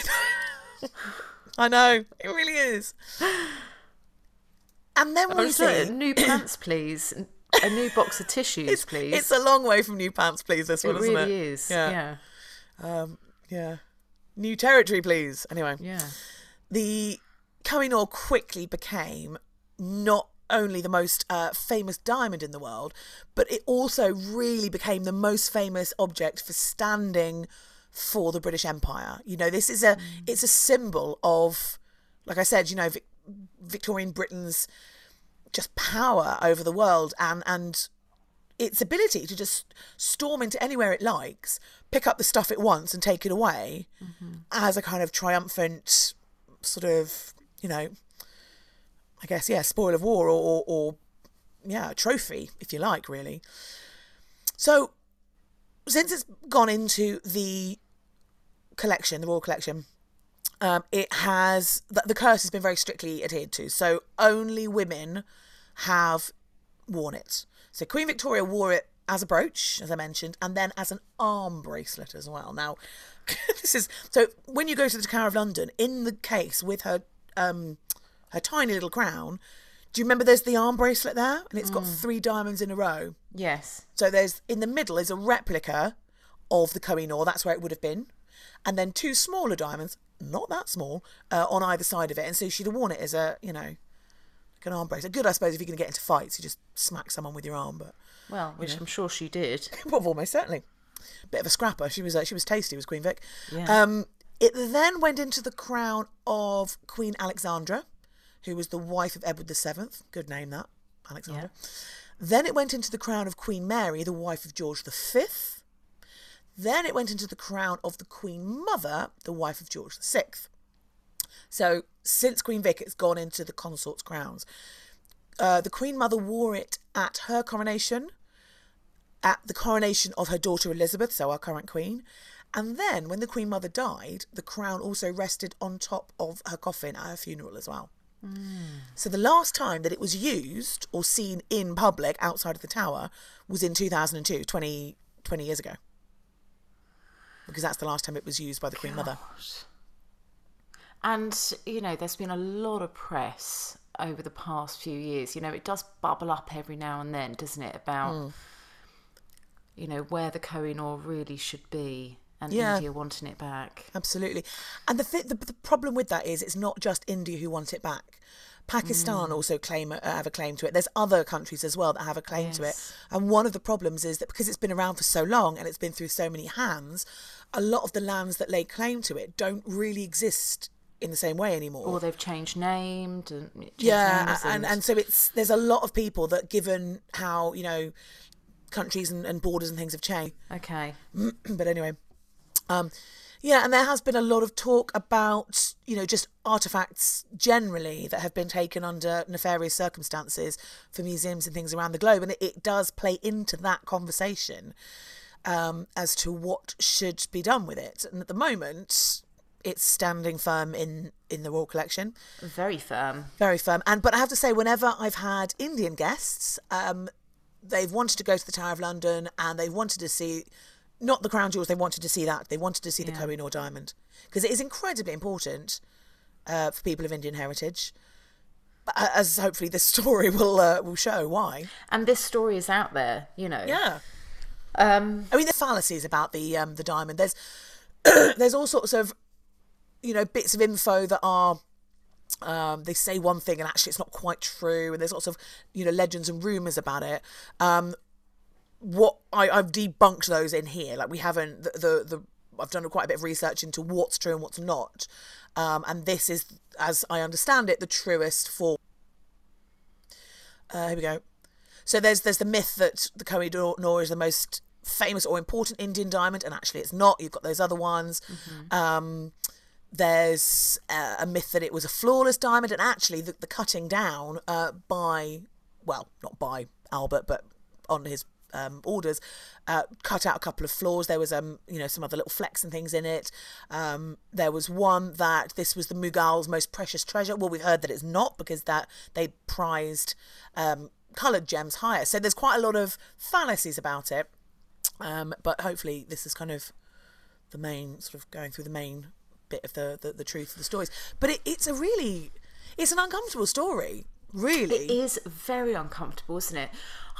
I know, it really is. And then we Oh, see new pants, please. A new box of tissues, it's, please. it's a long way from new pants, please. This it one, isn't really it? is. Yeah. Yeah. Yeah. New territory, please. Anyway. Yeah. the Kohinoor quickly became not only the most uh, famous diamond in the world, but it also really became the most famous object for standing for the British Empire. You know, this is a it's a symbol of, like I said, you know, Vic- Victorian Britain's just power over the world and and its ability to just storm into anywhere it likes, pick up the stuff it wants and take it away mm-hmm. as a kind of triumphant sort of, you know, I guess, yeah, spoil of war or, or, or yeah, trophy, if you like, really. So, since it's gone into the collection, the Royal Collection, um, it has the, the curse has been very strictly adhered to. So only women have worn it. So Queen Victoria wore it as a brooch, as I mentioned, and then as an arm bracelet as well. Now, this is so when you go to the Tower of London, in the case with her um, her tiny little crown. Do you remember there's the arm bracelet there, and it's got three diamonds in a row. Yes. So there's in the middle is a replica of the Kohinoor. That's where it would have been, and then two smaller diamonds, not that small, uh, on either side of it. And so she'd have worn it as a you know, like an arm bracelet. Good, I suppose, if you're going to get into fights, you just smack someone with your arm. But Well, which I'm sure she did. well, almost certainly, bit of a scrapper. She was uh, she was tasty. Was Queen Vic. Yeah. Um, it then went into the crown of Queen Alexandra, who was the wife of Edward VII. Good name that, Alexandra. Yeah. Then it went into the crown of Queen Mary, the wife of George V. Then it went into the crown of the Queen Mother, the wife of George VI. So since Queen Vic, it's gone into the consorts' crowns. Uh, the Queen Mother wore it at her coronation, at the coronation of her daughter Elizabeth, so our current Queen. And then when the Queen Mother died, the crown also rested on top of her coffin at her funeral as well. So the last time that it was used or seen in public outside of the tower was in 2002, 20, 20 years ago. Because that's the last time it was used by the Queen Mother. And, you know, there's been a lot of press over the past few years. You know, it does bubble up every now and then, doesn't it, about, Hmm. you know, where the Kohinoor really should be and Yeah. India wanting it back. Absolutely. And the, th- the the problem with that is it's not just India who want it back. Pakistan also claim uh, have a claim to it. There's other countries as well that have a claim to it. And one of the problems is that because it's been around for so long and it's been through so many hands, a lot of the lands that lay claim to it don't really exist in the same way anymore. Or they've changed named and changed yeah, names and, and so it's there's a lot of people that given how, you know, countries and, and borders and things have changed. okay. but anyway, um, yeah, and there has been a lot of talk about you know just artifacts generally that have been taken under nefarious circumstances for museums and things around the globe, and it, it does play into that conversation um, as to what should be done with it. And at the moment, it's standing firm in in the royal collection Very firm. very firm. And but I have to say, whenever I've had Indian guests, um, they've wanted to go to the Tower of London and they've wanted to see not the crown jewels. They wanted to see that. They wanted to see the Yeah. Kohinoor diamond because it is incredibly important uh, for people of Indian heritage. As hopefully this story will uh, will show why. And this story is out there, you know. Yeah. Um, I mean, there's fallacies about the um, the diamond. There's there's all sorts of you know bits of info that are um, they say one thing and actually it's not quite true, and there's lots of you know legends and rumors about it. Um, what I, I've debunked those in here. Like we haven't the, the the I've done quite a bit of research into what's true and what's not, um, and this is, as I understand it, the truest form. Uh, here we go. So there's there's the myth that the Noor is the most famous or important Indian diamond, and actually it's not. You've got those other ones. Um, there's uh, a myth that it was a flawless diamond, and actually the, the cutting down uh, by, well, not by Albert, but on his um, orders, uh, cut out a couple of flaws. There was um, you know, some other little flecks and things in it. Um, there was one that this was the Mughals' most precious treasure. Well, we've heard that it's not because that they prized um, coloured gems higher. So there's quite a lot of fallacies about it. Um, but hopefully this is kind of the main sort of going through the main bit of the the, the truth of the stories. But it, it's a really it's an uncomfortable story. Really, It is very uncomfortable, isn't it?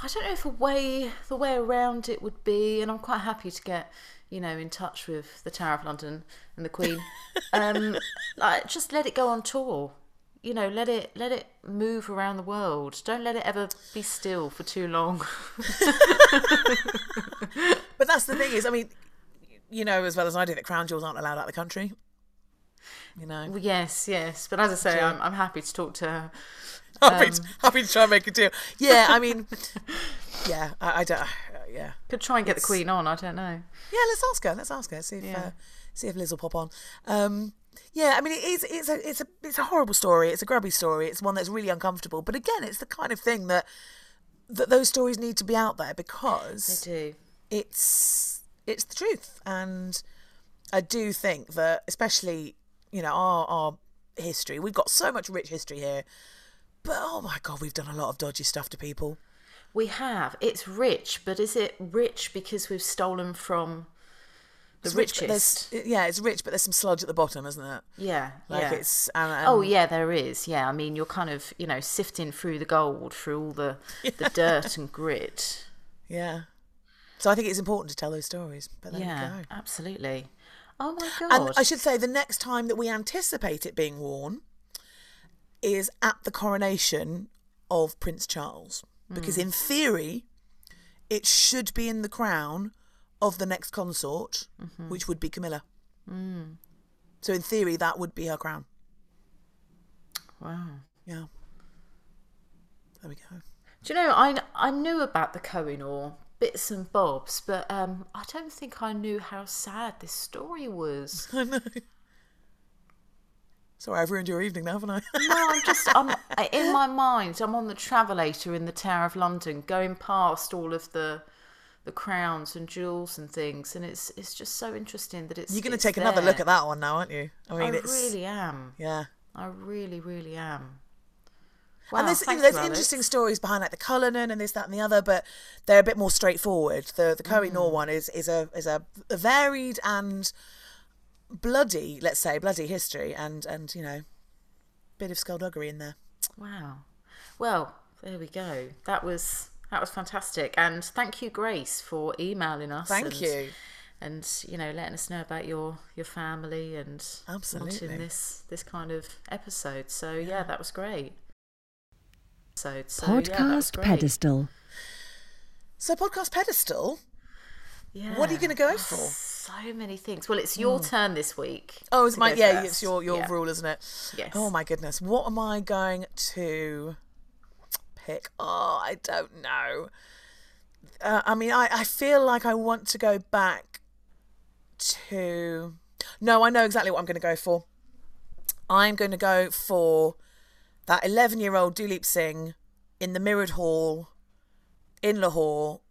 I don't know if a way the way around it would be, and I'm quite happy to get you know in touch with the Tower of London and the Queen. um, like just let it go on tour. You know, let it let it move around the world. Don't let it ever be still for too long. But that's the thing is, I mean, you know as well as I do that crown jewels aren't allowed out of the country. You know, Well, yes, yes. But as I say, I'm, I'm happy to talk to her. happy, to, happy to try and make a deal. Yeah, I mean, yeah, I, I don't. Uh, yeah, Could try and get the Queen on. I don't know. yeah. Let's ask her. Let's ask her. See if Yeah. uh, see if Liz will pop on. Um, yeah, I mean, it is. It's a it's a it's a horrible story. It's a grubby story. It's one that's really uncomfortable. But again, it's the kind of thing that that those stories need to be out there because They do. it's it's the truth and i do think that especially you know our our history we've got so much rich history here but oh my god we've done a lot of dodgy stuff to people We have. It's rich, but is it rich because we've stolen from It's rich, richest? yeah it's rich but there's some sludge at the bottom isn't it Yeah, like yeah. it's and, and Oh yeah, there is. Yeah, I mean, you're kind of you know sifting through the gold, through all the the dirt and grit. yeah so i think it's important to tell those stories but there yeah, you go absolutely. Oh my god. And I should say the next time that we anticipate it being worn is at the coronation of Prince Charles. Because Hmm. in theory, it should be in the crown of the next consort, Mm-hmm. which would be Camilla. Hmm. So in theory, that would be her crown. wow. Yeah. There we go. Do you know I I knew about the Kohinoor bits and bobs, but um I don't think I knew how sad this story was. I know. Sorry, I've ruined your evening now, haven't I? No, I'm just I'm in my mind. I'm on the travelator in the Tower of London, going past all of the the crowns and jewels and things, and it's it's just so interesting that it's. You're going to take another look at that one now, aren't you? I mean, I it's really am. yeah. I really, really am. Wow, and there's, you know, there's interesting stories behind like the Cullinan and this, that, and the other, but they're a bit more straightforward. The the Koh i Mm. One is is a is a, a varied and bloody, let's say, bloody history, and and you know, bit of skullduggery in there. Wow. Well, there we go. That was that was fantastic, and thank you, Grace, for emailing us. Thank and, you. And you know, letting us know about your your family and Absolutely. wanting this this kind of episode. So yeah, that was great. So, so Podcast yeah, that was great. pedestal. So podcast pedestal. Yeah. What are you gonna go for? So many things. Well, it's your hmm. turn this week. Oh, it's my yeah, first. it's your your Yeah. rule, isn't it? Yes. Oh my goodness, what am I going to pick? Oh, I don't know. Uh, I mean, I I feel like I want to go back to. No, I know exactly what I'm going to go for. I'm going to go for that 11 year old Duleep Singh in the mirrored hall in Lahore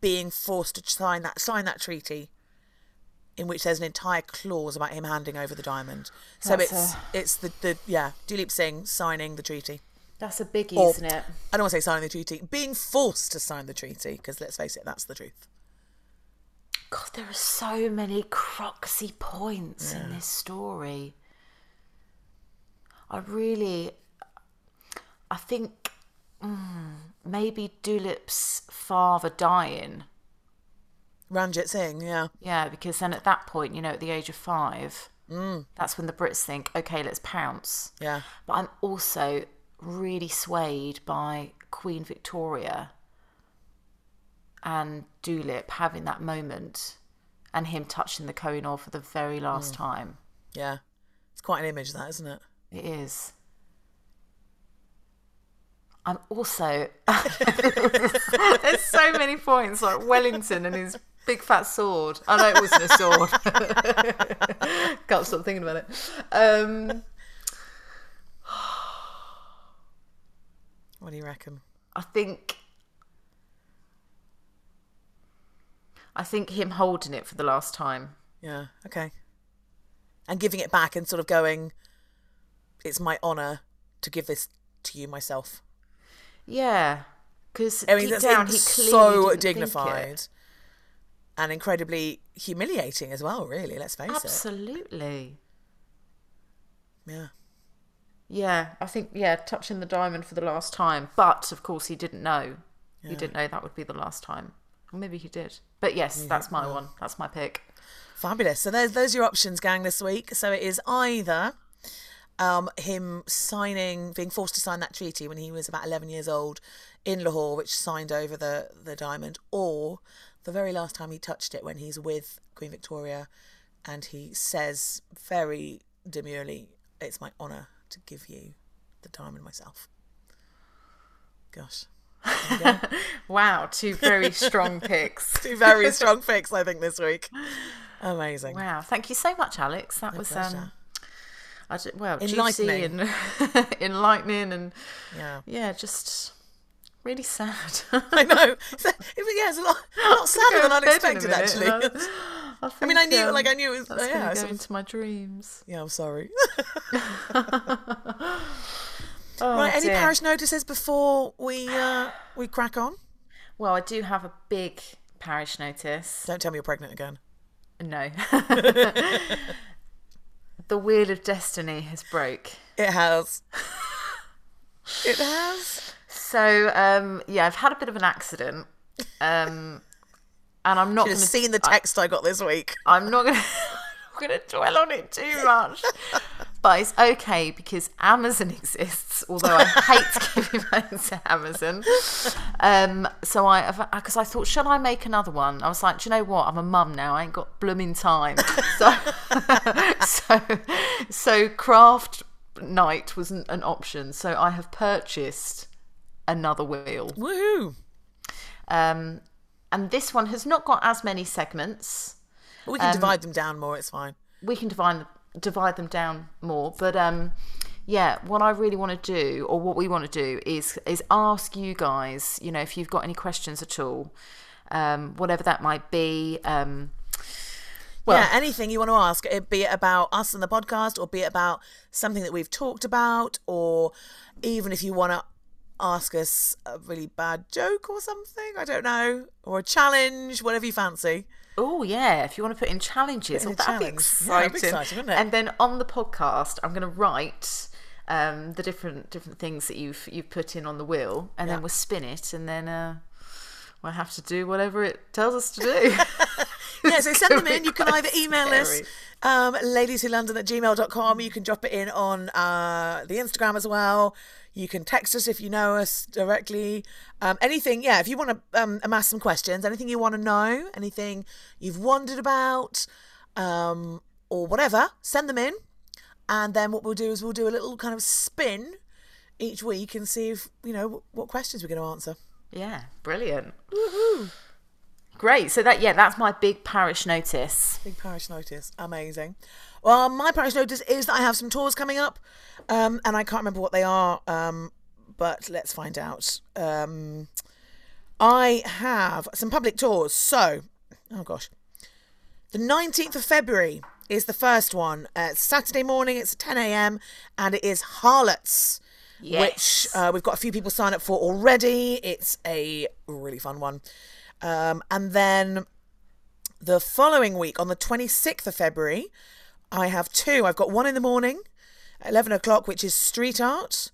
being forced to sign that sign that treaty in which there's an entire clause about him handing over the diamond. So That's it's a- it's the, the yeah, Duleep Singh signing the treaty. That's a biggie, Or- isn't it? I don't want to say signing the treaty, being forced to sign the treaty, because let's face it, that's the truth. God, there are so many croxy points in this story. I really, I think mm, maybe Duleep's father dying. Ranjit Singh, yeah. Yeah, because then at that point, you know, at the age of five, that's when the Brits think, okay, let's pounce. Yeah. But I'm also really swayed by Queen Victoria and Duleep having that moment and him touching the Kohinoor for the very last time. Yeah. It's quite an image, that, isn't it? It is. I'm also there's so many points like Wellington and his big fat sword. I know it wasn't a sword. Can't stop thinking about it. Um, What do you reckon? I think I think him holding it for the last time. Yeah, okay. And giving it back and sort of going, it's my honour to give this to you myself. Yeah, because I mean, deep down he so dignified and incredibly humiliating as well, really, let's face Absolutely. it. Absolutely. Yeah. Yeah, I think yeah, touching the diamond for the last time. But of course, he didn't know. He didn't know that would be the last time. Or maybe he did. But yes, that's my one. That's my pick. Fabulous. So those those are your options, gang, this week. So it is either um, him signing, being forced to sign that treaty when he was about 11 years old in Lahore, which signed over the, the diamond, or the very last time he touched it when he's with Queen Victoria and he says very demurely, It's my honour to give you the diamond myself. Gosh. Wow, two very strong picks. Two very strong picks, I think, this week. Amazing. Wow, thank you so much, Alex. That was pleasure. um, I d- well, Enlightening. juicy and enlightening, and Yeah. yeah, just really sad. I know. It, yeah, it's a lot, a lot sadder than Go to bed unexpected, actually. I, I mean, I knew, um, like, I knew it was. That's yeah, go sort into my dreams. yeah, I'm sorry. Oh, right, any dear. parish notices before we uh, we crack on? Well, I do have a big parish notice. Don't tell me you're pregnant again. No. the wheel of destiny has broke. It has. it has. So, um, yeah, I've had a bit of an accident. Um, and I'm not going to seen the text I got this week. I'm not gonna gonna dwell on it too much. but it's okay because Amazon exists, although I hate giving money to Amazon. Um, so I, because I thought, should I make another one? I was like, do you know what? I'm a mum now. I ain't got blooming time. So, so, so craft night wasn't an option. So I have purchased another wheel. Woohoo! Um, and this one has not got as many segments. We Um, can divide them down more. It's fine. we can divide divide them down more but um yeah what i really want to do or what we want to do is is ask you guys you know if you've got any questions at all um whatever that might be um well yeah, anything you want to ask, it be it about us and the podcast, or be it about something that we've talked about, or even if you want to ask us a really bad joke or something, I don't know, or a challenge, whatever you fancy. oh yeah if you want to put in challenges in oh, that'd be challenge. Yeah, exciting that'd be exciting, and then on the podcast i'm going to write um the different different things that you've you've put in on the wheel and Yeah. then we'll spin it and then uh we'll have to do whatever it tells us to do yeah, so send them in. You can either email us, scary. um, ladieswholondon at gmail.com. You can drop it in on uh, the Instagram as well. You can text us if you know us directly. Um, anything, yeah, if you want to um, amass some questions, anything you want to know, anything you've wondered about, um, or whatever, send them in. And then what we'll do is we'll do a little kind of spin each week and see if, you know, what questions we're going to answer. Yeah, brilliant. Great. So that yeah, that's my big parish notice. Big parish notice. Amazing. Well, my parish notice is that I have some tours coming up, um, and I can't remember what they are, um, but let's find out. Um, I have some public tours. So, oh gosh, the 19th of February is the first one. Uh, it's Saturday morning, it's 10 a.m., and it is Harlots. Yes. Which uh, we've got a few people sign up for already. It's a really fun one. Um, and then the following week, on the 26th of February, I have two. I've got one in the morning at 11 o'clock, which is street art,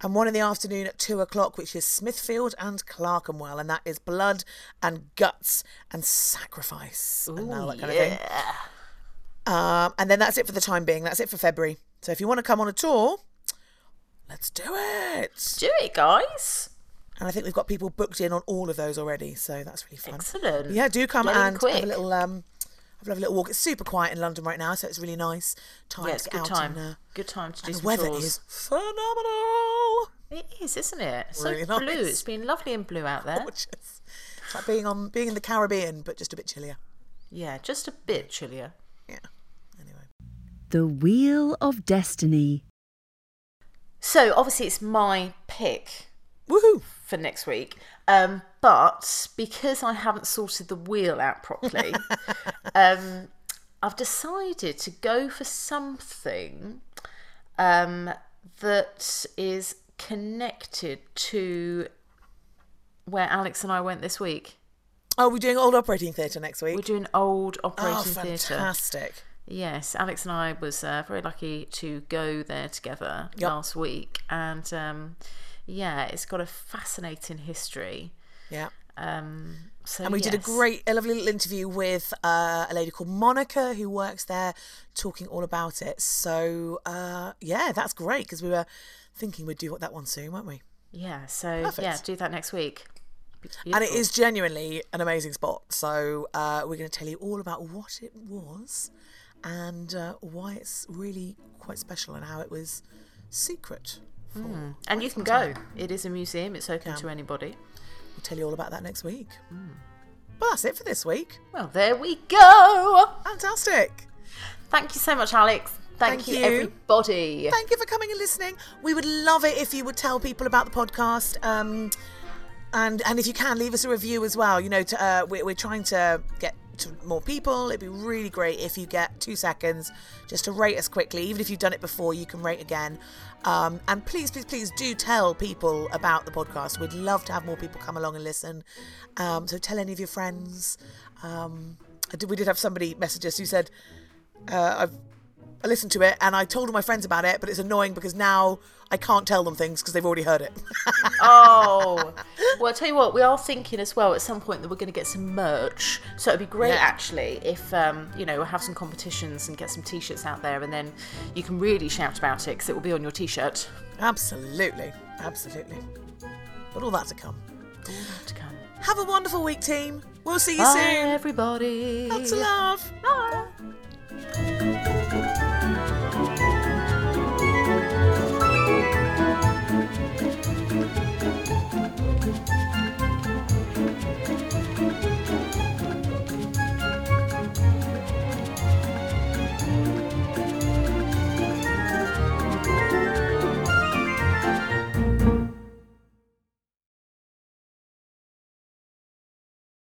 and one in the afternoon at 2 o'clock, which is Smithfield and Clerkenwell. And that is blood and guts and sacrifice and all that kind of thing. Um, and then that's it for the time being. That's it for February. So if you want to come on a tour, let's do it. Do it, guys. And I think we've got people booked in on all of those already. So that's really fun. Excellent. Yeah, do come Get in and have a little um, have a little walk. It's super quiet in London right now, so it's really nice time Yeah, it's to a get good out time. and, uh, Good time to do and the some weather chores. is phenomenal. It is, isn't it? So Really blue. nice. It's been lovely and blue out there. Gorgeous. It's like being on being in the Caribbean, but just a bit chillier. Yeah, just a bit chillier. Yeah. Anyway. The Wheel of Destiny. So obviously it's my pick Woohoo! For next week. Um, but because I haven't sorted the wheel out properly, um, I've decided to go for something um, that is connected to where Alex and I went this week. Oh, we're doing old operating theatre next week. We're doing old oh, operating theatre. fantastic! Yes, Alex and I was uh, very lucky to go there together Yep. last week, and um, yeah, it's got a fascinating history. Yeah. Um, so And we did a great, a lovely little interview with uh, a lady called Monica who works there, talking all about it. So uh, yeah, that's great because we were thinking we'd do that one soon, weren't we? yeah. So Perfect. yeah, do that next week. Be- And it is genuinely an amazing spot. So uh, we're going to tell you all about what it was and uh, why it's really quite special and how it was secret. Mm. and you can go. It is a museum. It's open to anybody. We'll tell you all about that next week. Mm. But that's it for this week. Well, there we go. Fantastic. Thank you so much, Alex. Thank, Thank you, you. everybody. Thank you for coming and listening. We would love it if you would tell people about the podcast. Um, and and if you can, leave us a review as well. You know, to, uh, we're, we're trying to get to more people. It'd be really great if you get two seconds just to rate us quickly. Even if you've done it before, you can rate again. Um, and please, please, please do tell people about the podcast. We'd love to have more people come along and listen. Um, so tell any of your friends. Um, did, we did have somebody message us who said, uh, I've I listened to it and I told all my friends about it, but it's annoying because now I can't tell them things because they've already heard it. Oh, well, I'll tell you what, we are thinking as well at some point that we're going to get some merch. So it'd be great Yeah. actually if, um, you know, we'll have some competitions and get some t shirts out there and then you can really shout about it because it will be on your t shirt. absolutely, absolutely. But all that to come. All that to come. Have a wonderful week, team. We'll see you Bye, soon. everybody. Lots of love. Bye.